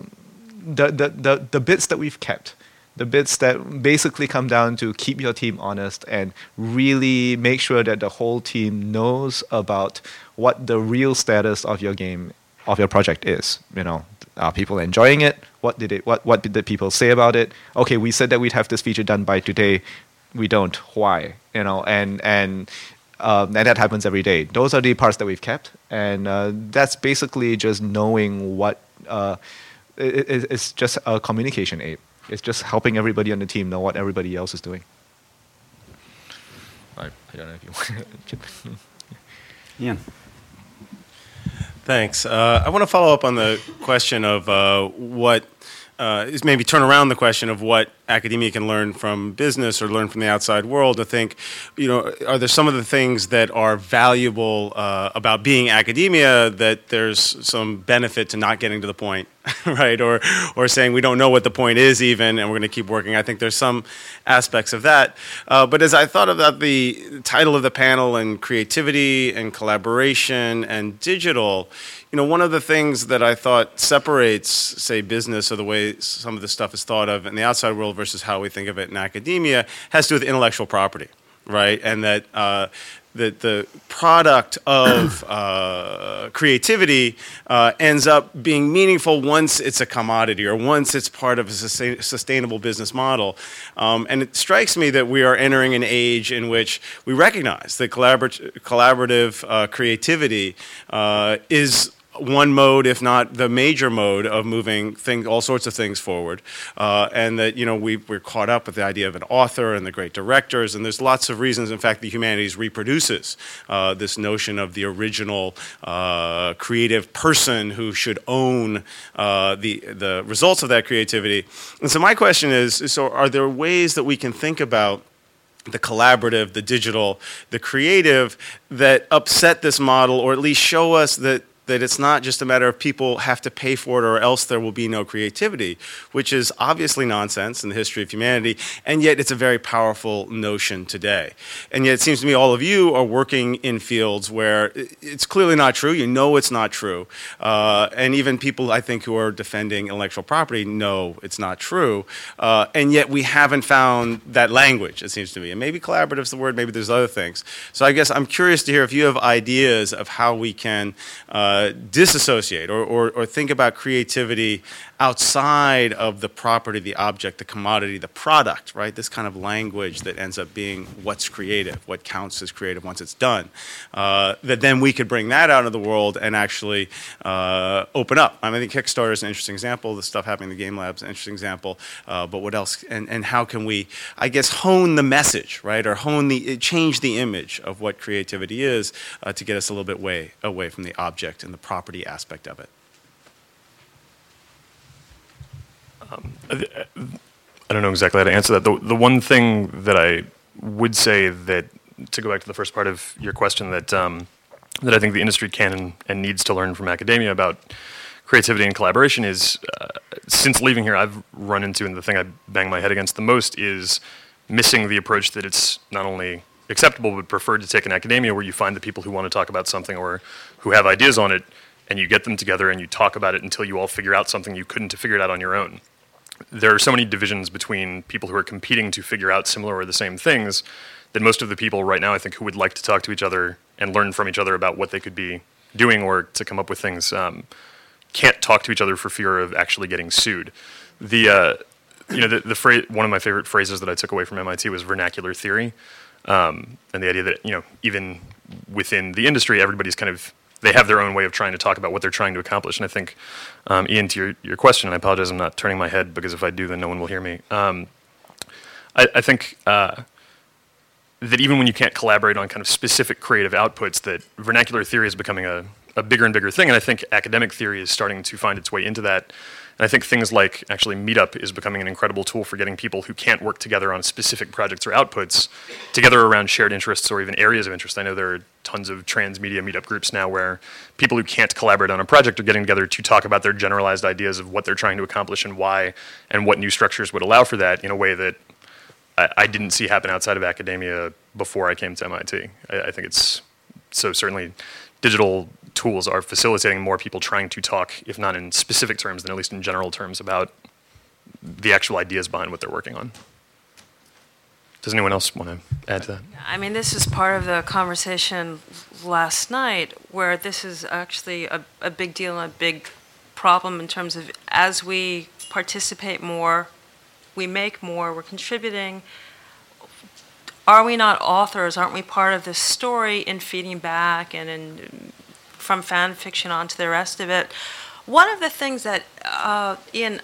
the, the, the, the bits that we've kept, the bits that basically come down to keep your team honest and really make sure that the whole team knows about what the real status of your game, of your project is. You know, are people enjoying it? What did it? What what did the people say about it? Okay, we said that we'd have this feature done by today. We don't. Why? You know, and and um, and that happens every day. Those are the parts that we've kept, and uh, that's basically just knowing what. Uh, it, it- it's just a communication aid. It's just helping everybody on the team know what everybody else is doing. I, I don't know if you want to chip in. Ian. Thanks. Uh, I want to follow up on the question of uh, what uh, is maybe turn around the question of what academia can learn from business or learn from the outside world. To think, you know, are there some of the things that are valuable uh, about being academia that there's some benefit to not getting to the point, <laughs> right? Or or saying we don't know what the point is even, and we're going to keep working. I think there's some aspects of that. Uh, but as I thought about the title of the panel and creativity and collaboration and digital, you know, one of the things that I thought separates, say, business or the way some of this stuff is thought of in the outside world versus how we think of it in academia has to do with intellectual property, right? And that uh, that the product of uh, creativity uh, ends up being meaningful once it's a commodity or once it's part of a sustain- sustainable business model. Um, and it strikes me that we are entering an age in which we recognize that collabor- collaborative uh, creativity uh, is one mode, if not the major mode, of moving things, all sorts of things forward, uh, and that you know we, we're caught up with the idea of an author and the great directors, and there's lots of reasons. In fact, the humanities reproduces uh, this notion of the original uh, creative person who should own uh, the the results of that creativity. And so my question is: so are there ways that we can think about the collaborative, the digital, the creative that upset this model, or at least show us that that it's not just a matter of people have to pay for it or else there will be no creativity, which is obviously nonsense in the history of humanity, and yet it's a very powerful notion today. And yet it seems to me all of you are working in fields where it's clearly not true. You know it's not true. Uh, and even people, I think, who are defending intellectual property know it's not true. Uh, and yet we haven't found that language, it seems to me. And maybe collaborative is the word, maybe there's other things. So I guess I'm curious to hear if you have ideas of how we can uh, Uh, disassociate or, or, or think about creativity outside of the property, the object, the commodity, the product, right? This kind of language that ends up being what's creative, what counts as creative once it's done. Uh, that then we could bring that out into the world and actually uh, open up. I mean, Kickstarter is an interesting example. The stuff happening in the Game Lab is an interesting example. Uh, but what else? And, and how can we, I guess, hone the message, right? Or hone the, change the image of what creativity is uh, to get us a little bit way away from the object and the property aspect of it. Um, I don't know exactly how to answer that. The, the one thing that I would say that, to go back to the first part of your question, that, um, that I think the industry can and, needs to learn from academia about creativity and collaboration is, uh, since leaving here, I've run into, and the thing I bang my head against the most is missing the approach that it's not only acceptable but preferred to take in academia where you find the people who want to talk about something or who have ideas on it and you get them together and you talk about it until you all figure out something you couldn't have figured out on your own there are so many divisions between people who are competing to figure out similar or the same things that most of the people right now, I think, who would like to talk to each other and learn from each other about what they could be doing or to come up with things um, can't talk to each other for fear of actually getting sued. The uh, you know the, the phrase one of my favorite phrases that I took away from MIT was vernacular theory, um, and the idea that you know even within the industry, everybody's kind of they have their own way of trying to talk about what they're trying to accomplish. And I think, um, Ian, to your, your question, and I apologize, I'm not turning my head because if I do, then no one will hear me. Um, I, I, think uh, that even when you can't collaborate on kind of specific creative outputs, that vernacular theory is becoming a, a bigger and bigger thing. And I think academic theory is starting to find its way into that. And I think things like actually Meetup is becoming an incredible tool for getting people who can't work together on specific projects or outputs together around shared interests or even areas of interest. I know there are tons of transmedia meetup groups now where people who can't collaborate on a project are getting together to talk about their generalized ideas of what they're trying to accomplish and why and what new structures would allow for that in a way that I, I didn't see happen outside of academia before I came to MIT. I, I think it's so certainly digital tools are facilitating more people trying to talk, if not in specific terms, then at least in general terms, about the actual ideas behind what they're working on. Does anyone else want to add to that? I mean, this is part of the conversation last night where this is actually a, a big deal and a big problem in terms of as we participate more, we make more, we're contributing. Are we not authors? Aren't we part of this story in feeding back and in from fan fiction on to the rest of it. One of the things that uh, in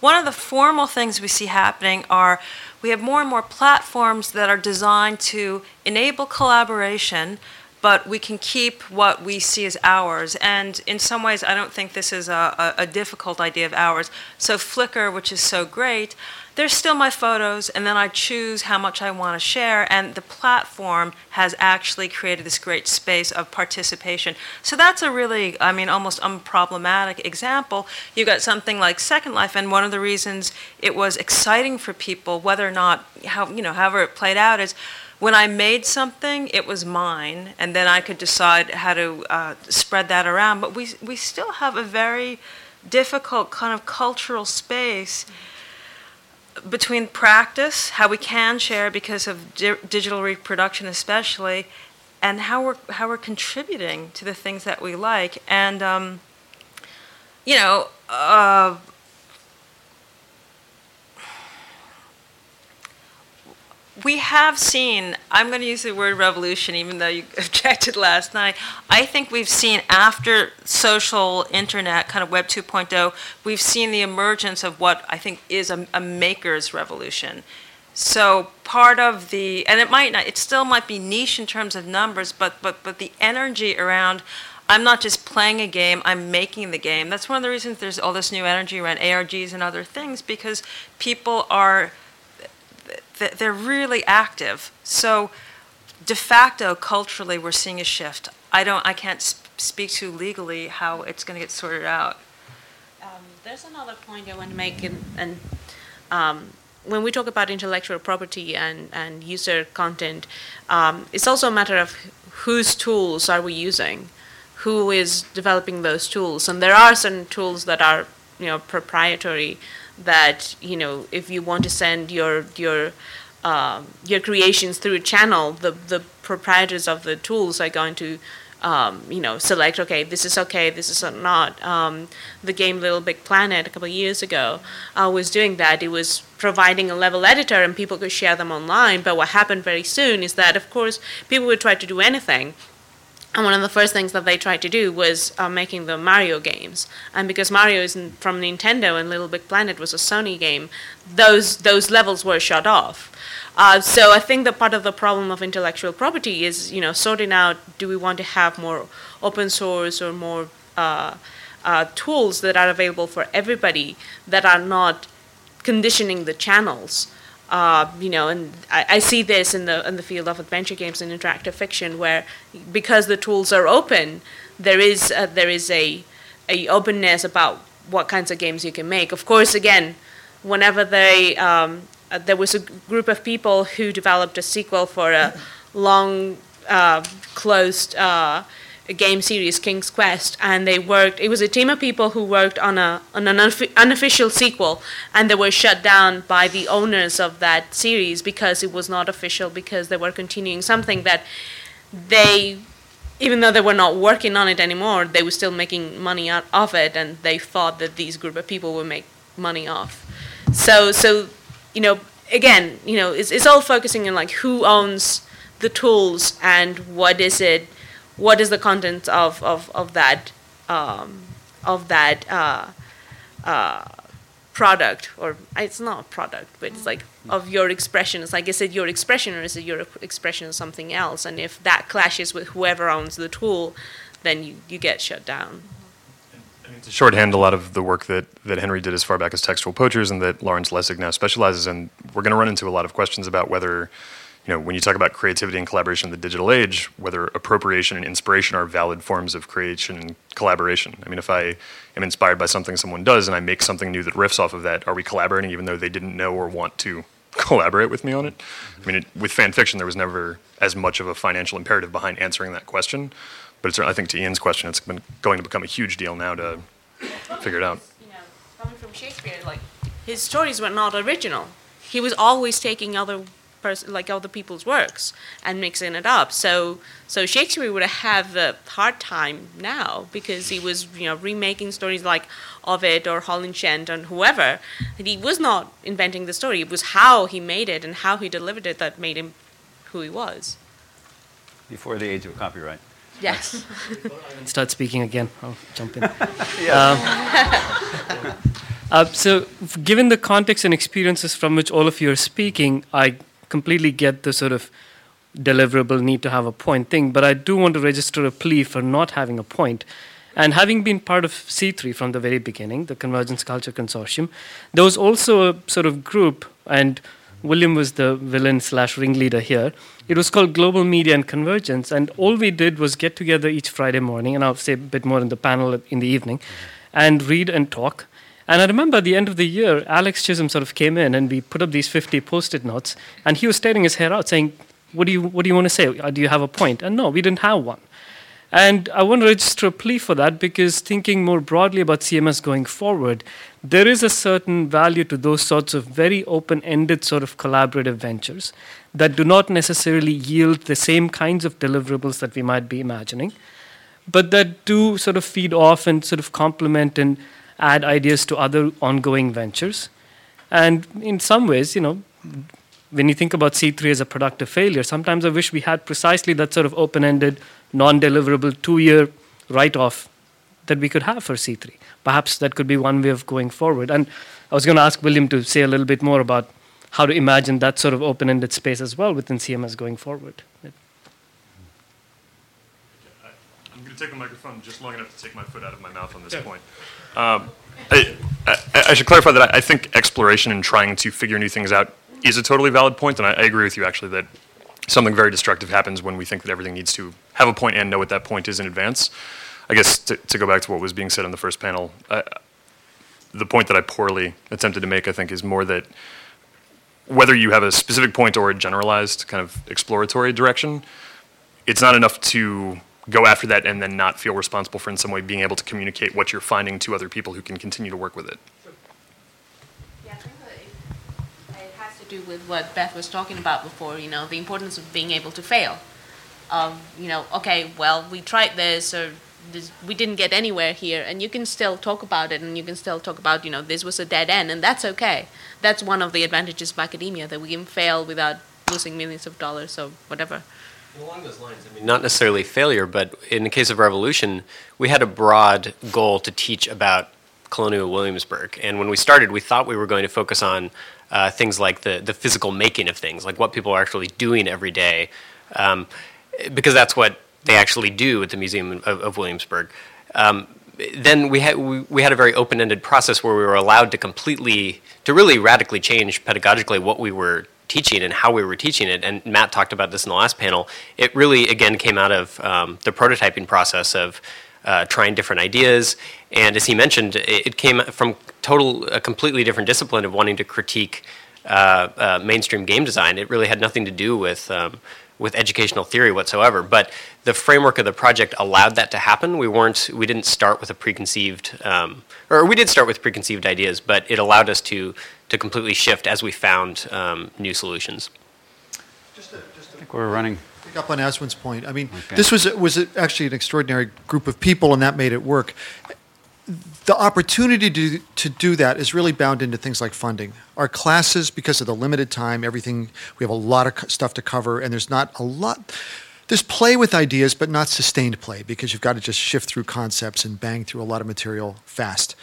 one of the formal things we see happening are we have more and more platforms that are designed to enable collaboration, but we can keep what we see as ours. And in some ways, I don't think this is a, a, a difficult idea of ours. So Flickr, which is so great, there's still my photos, and then I choose how much I want to share, and the platform has actually created this great space of participation. So that's a really, I mean, almost unproblematic example. You got something like Second Life, and one of the reasons it was exciting for people, whether or not, how, you know, however it played out, is when I made something, it was mine, and then I could decide how to uh, spread that around. But we, we still have a very difficult kind of cultural space. Mm-hmm between practice, how we can share because of di- digital reproduction, especially, and how we're how we're contributing to the things that we like, and um, you know. Uh, we have seen, I'm going to use the word revolution, even though you <laughs> objected last night. I think we've seen after social internet, kind of Web 2.0, we've seen the emergence of what I think is a, a maker's revolution. So part of the, and it might not, it still might be niche in terms of numbers, but, but, but the energy around, I'm not just playing a game, I'm making the game. That's one of the reasons there's all this new energy around ARGs and other things, because people are they're really active. So de facto, culturally, we're seeing a shift. I don't, I can't speak to legally how it's going to get sorted out. Um, there's another point I want to make, in, and um, when we talk about intellectual property and, and user content, um, it's also a matter of whose tools are we using, who is developing those tools, and there are certain tools that are, you know, proprietary that you know if you want to send your your uh, your creations through a channel, the the proprietors of the tools are going to um, you know, select, okay, this is okay, this is not. Um, the game Little Big Planet a couple of years ago uh, was doing that. It was providing a level editor and people could share them online. But what happened very soon is that, of course, people would try to do anything. And one of the first things that they tried to do was uh, making the Mario games. And because Mario is from Nintendo and Little Big Planet was a Sony game, those those levels were shut off. Uh, so I think that part of the problem of intellectual property is, you know, sorting out: do we want to have more open source or more uh, uh, tools that are available for everybody that are not conditioning the channels? Uh, you know, and I, I, see this in the in the field of adventure games and interactive fiction, where because the tools are open, there is a, there is a a openness about what kinds of games you can make. Of course, again, whenever they um, uh, there was a group of people who developed a sequel for a long uh, closed uh, game series, King's Quest, and they worked. It was a team of people who worked on a on an unofficial sequel, and they were shut down by the owners of that series because it was not official because they were continuing something that they. Even though they were not working on it anymore, they were still making money out of it, and they thought that these group of people would make money off. So, so you know, again, you know, it's, it's all focusing on like who owns the tools and what is it, what is the content of, of, of that, um, of that uh, uh, product, or it's not a product, but it's like of your expression. It's like, is it your expression or is it your expression of something else? And if that clashes with whoever owns the tool, then you, you get shut down to shorthand a lot of the work that, that Henry did as far back as textual poachers and that Lawrence Lessig now specializes in, we're going to run into a lot of questions about whether, you know, when you talk about creativity and collaboration in the digital age, whether appropriation and inspiration are valid forms of creation and collaboration. I mean, if I am inspired by something someone does and I make something new that riffs off of that, are we collaborating even though they didn't know or want to <laughs> collaborate with me on it? Mm-hmm. I mean, it, with fan fiction, there was never as much of a financial imperative behind answering that question. But it's, I think to Ian's question, it's been going to become a huge deal now to figure it out. You know, coming from Shakespeare, like his stories were not original. He was always taking other pers- like other people's works and mixing it up. So so Shakespeare would have a hard time now because he was you know remaking stories like Ovid or Holinshed and whoever. And he was not inventing the story. It was how he made it and how he delivered it that made him who he was. Before the age of copyright. Yes. <laughs> Start speaking again. I'll jump in. <laughs> Um, <laughs> uh, so, given the context and experiences from which all of you are speaking, I completely get the sort of deliverable need to have a point thing, but I do want to register a plea for not having a point. And having been part of C3 from the very beginning, the Convergence Culture Consortium, there was also a sort of group, and William was the villain slash ringleader here. It was called Global Media and Convergence, and all we did was get together each Friday morning, and I'll say a bit more in the panel in the evening, and read and talk. And I remember at the end of the year, Alex Chisholm sort of came in, and we put up these 50 post-it notes, and he was tearing his hair out, saying, "What do you What do you want to say? Uh, do you have a point?" And no, we didn't have one. And I want to register a plea for that because thinking more broadly about CMS going forward, there is a certain value to those sorts of very open ended sort of collaborative ventures that do not necessarily yield the same kinds of deliverables that we might be imagining, but that do sort of feed off and sort of complement and add ideas to other ongoing ventures. And in some ways, you know, when you think about C3 as a productive failure, sometimes I wish we had precisely that sort of open ended non-deliverable two-year write-off that we could have for C3. Perhaps that could be one way of going forward. And I was going to ask William to say a little bit more about how to imagine that sort of open-ended space as well within CMS going forward. I'm going to take the microphone just long enough to take my foot out of my mouth on this yeah. point. Um, I, I, I, should clarify that I, I think exploration and trying to figure new things out is a totally valid point, and I, I agree with you actually that something very destructive happens when we think that everything needs to have a point and know what that point is in advance. I guess to, to go back to what was being said on the first panel, the point that I poorly attempted to make, I think, is more that whether you have a specific point or a generalized kind of exploratory direction, it's not enough to go after that and then not feel responsible for in some way being able to communicate what you're finding to other people who can continue to work with it. Yeah, it has to do with what Beth was talking about before, you know, the importance of being able to fail. of you know, okay, well, we tried this or this, we didn't get anywhere here, and you can still talk about it, and you can still talk about you know this was a dead end, and that's okay. That's one of the advantages of academia that we can fail without losing millions of dollars or whatever. Along those lines, I mean, not necessarily failure, but in the case of Revolution, we had a broad goal to teach about colonial Williamsburg. And when we started, we thought we were going to focus on uh, things like the, the physical making of things, like what people are actually doing every day, um, because that's what they actually do at the Museum of, of Williamsburg. Um, then we had we, we had a very open-ended process where we were allowed to completely to really radically change pedagogically what we were teaching and how we were teaching it. And Matt talked about this in the last panel. It really, again, came out of um, the prototyping process of uh, trying different ideas. And as he mentioned, it, it, came from total, a completely different discipline of wanting to critique uh, uh, mainstream game design. It really had nothing to do with um, with educational theory whatsoever. But the framework of the project allowed that to happen. We weren't, we didn't start with a preconceived, um, or we did start with preconceived ideas, but it allowed us to to completely shift as we found um, new solutions. Just to, just to I think we're running. Pick up on Aswin's point. I mean, okay. this was was actually an extraordinary group of people, and that made it work. The opportunity to, to do that is really bound into things like funding. Our classes, because of the limited time, everything, we have a lot of stuff to cover, and there's not a lot. There's play with ideas, but not sustained play because you've got to just shift through concepts and bang through a lot of material fast.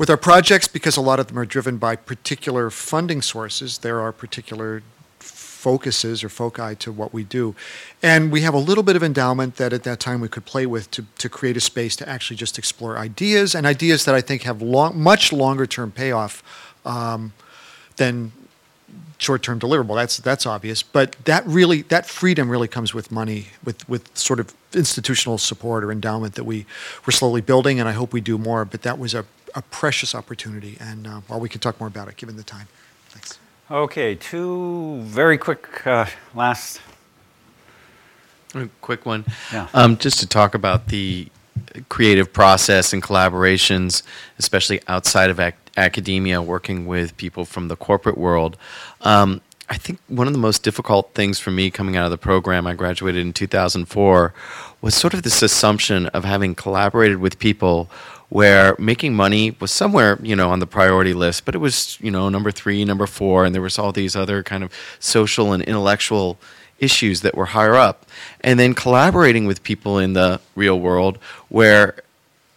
With our projects, because a lot of them are driven by particular funding sources, there are particular focuses or foci to what we do. And we have a little bit of endowment that at that time we could play with to, to create a space to actually just explore ideas and ideas that I think have long, much longer term payoff um, than short-term deliverable. That's that's obvious, but that really that freedom really comes with money, with with sort of institutional support or endowment that we we're slowly building, and I hope we do more. But that was a a precious opportunity, and uh, well, we can talk more about it given the time. Thanks. Okay, two very quick uh, last. A quick one. Yeah. Um, just to talk about the creative process and collaborations, especially outside of ac- academia, working with people from the corporate world. Um, I think one of the most difficult things for me coming out of the program, I graduated in 2004, was sort of this assumption of having collaborated with people where making money was somewhere, you know, on the priority list, but it was, you know, number three, number four, and there was all these other kind of social and intellectual issues that were higher up. And then collaborating with people in the real world where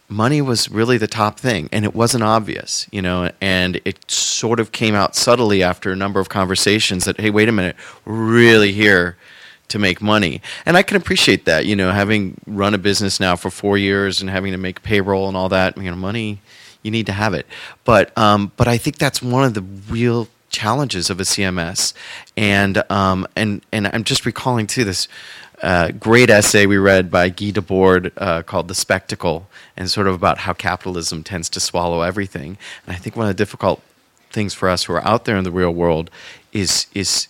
money was really the top thing and it wasn't obvious you know and it sort of came out subtly after a number of conversations that hey wait a minute really here to make money. And I can appreciate that, you know, having run a business now for four years and having to make payroll and all that, you know, money, you need to have it. But, um, but I think that's one of the real challenges of a CMS. And, um, and, and I'm just recalling too this uh, great essay we read by Guy Debord uh, called The Spectacle and sort of about how capitalism tends to swallow everything. And I think one of the difficult things for us who are out there in the real world is, is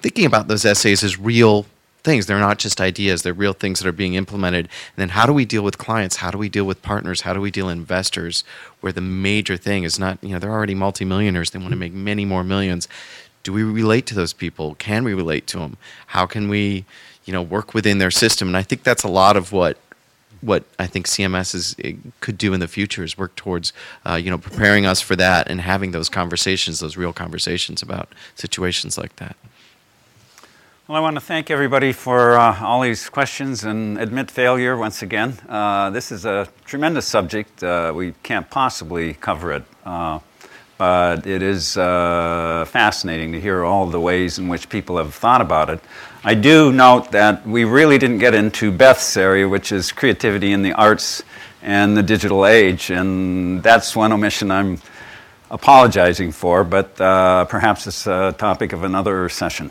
thinking about those essays as real things. They're not just ideas, they're real things that are being implemented. And then how do we deal with clients? How do we deal with partners? How do we deal with investors? Where the major thing is not, you know, they're already multimillionaires, they want to make many more millions. Do we relate to those people? Can we relate to them? How can we, you know, work within their system? And I think that's a lot of what what I think CMS is, could do in the future is work towards, uh, you know, preparing us for that and having those conversations, those real conversations about situations like that. Well, I want to thank everybody for uh, all these questions and admit failure once again. Uh, this is a tremendous subject. Uh, we can't possibly cover it, uh, but it is uh, fascinating to hear all the ways in which people have thought about it. I do note that we really didn't get into Beth's area, which is creativity in the arts and the digital age, and that's one omission I'm apologizing for, but uh, perhaps it's a topic of another session.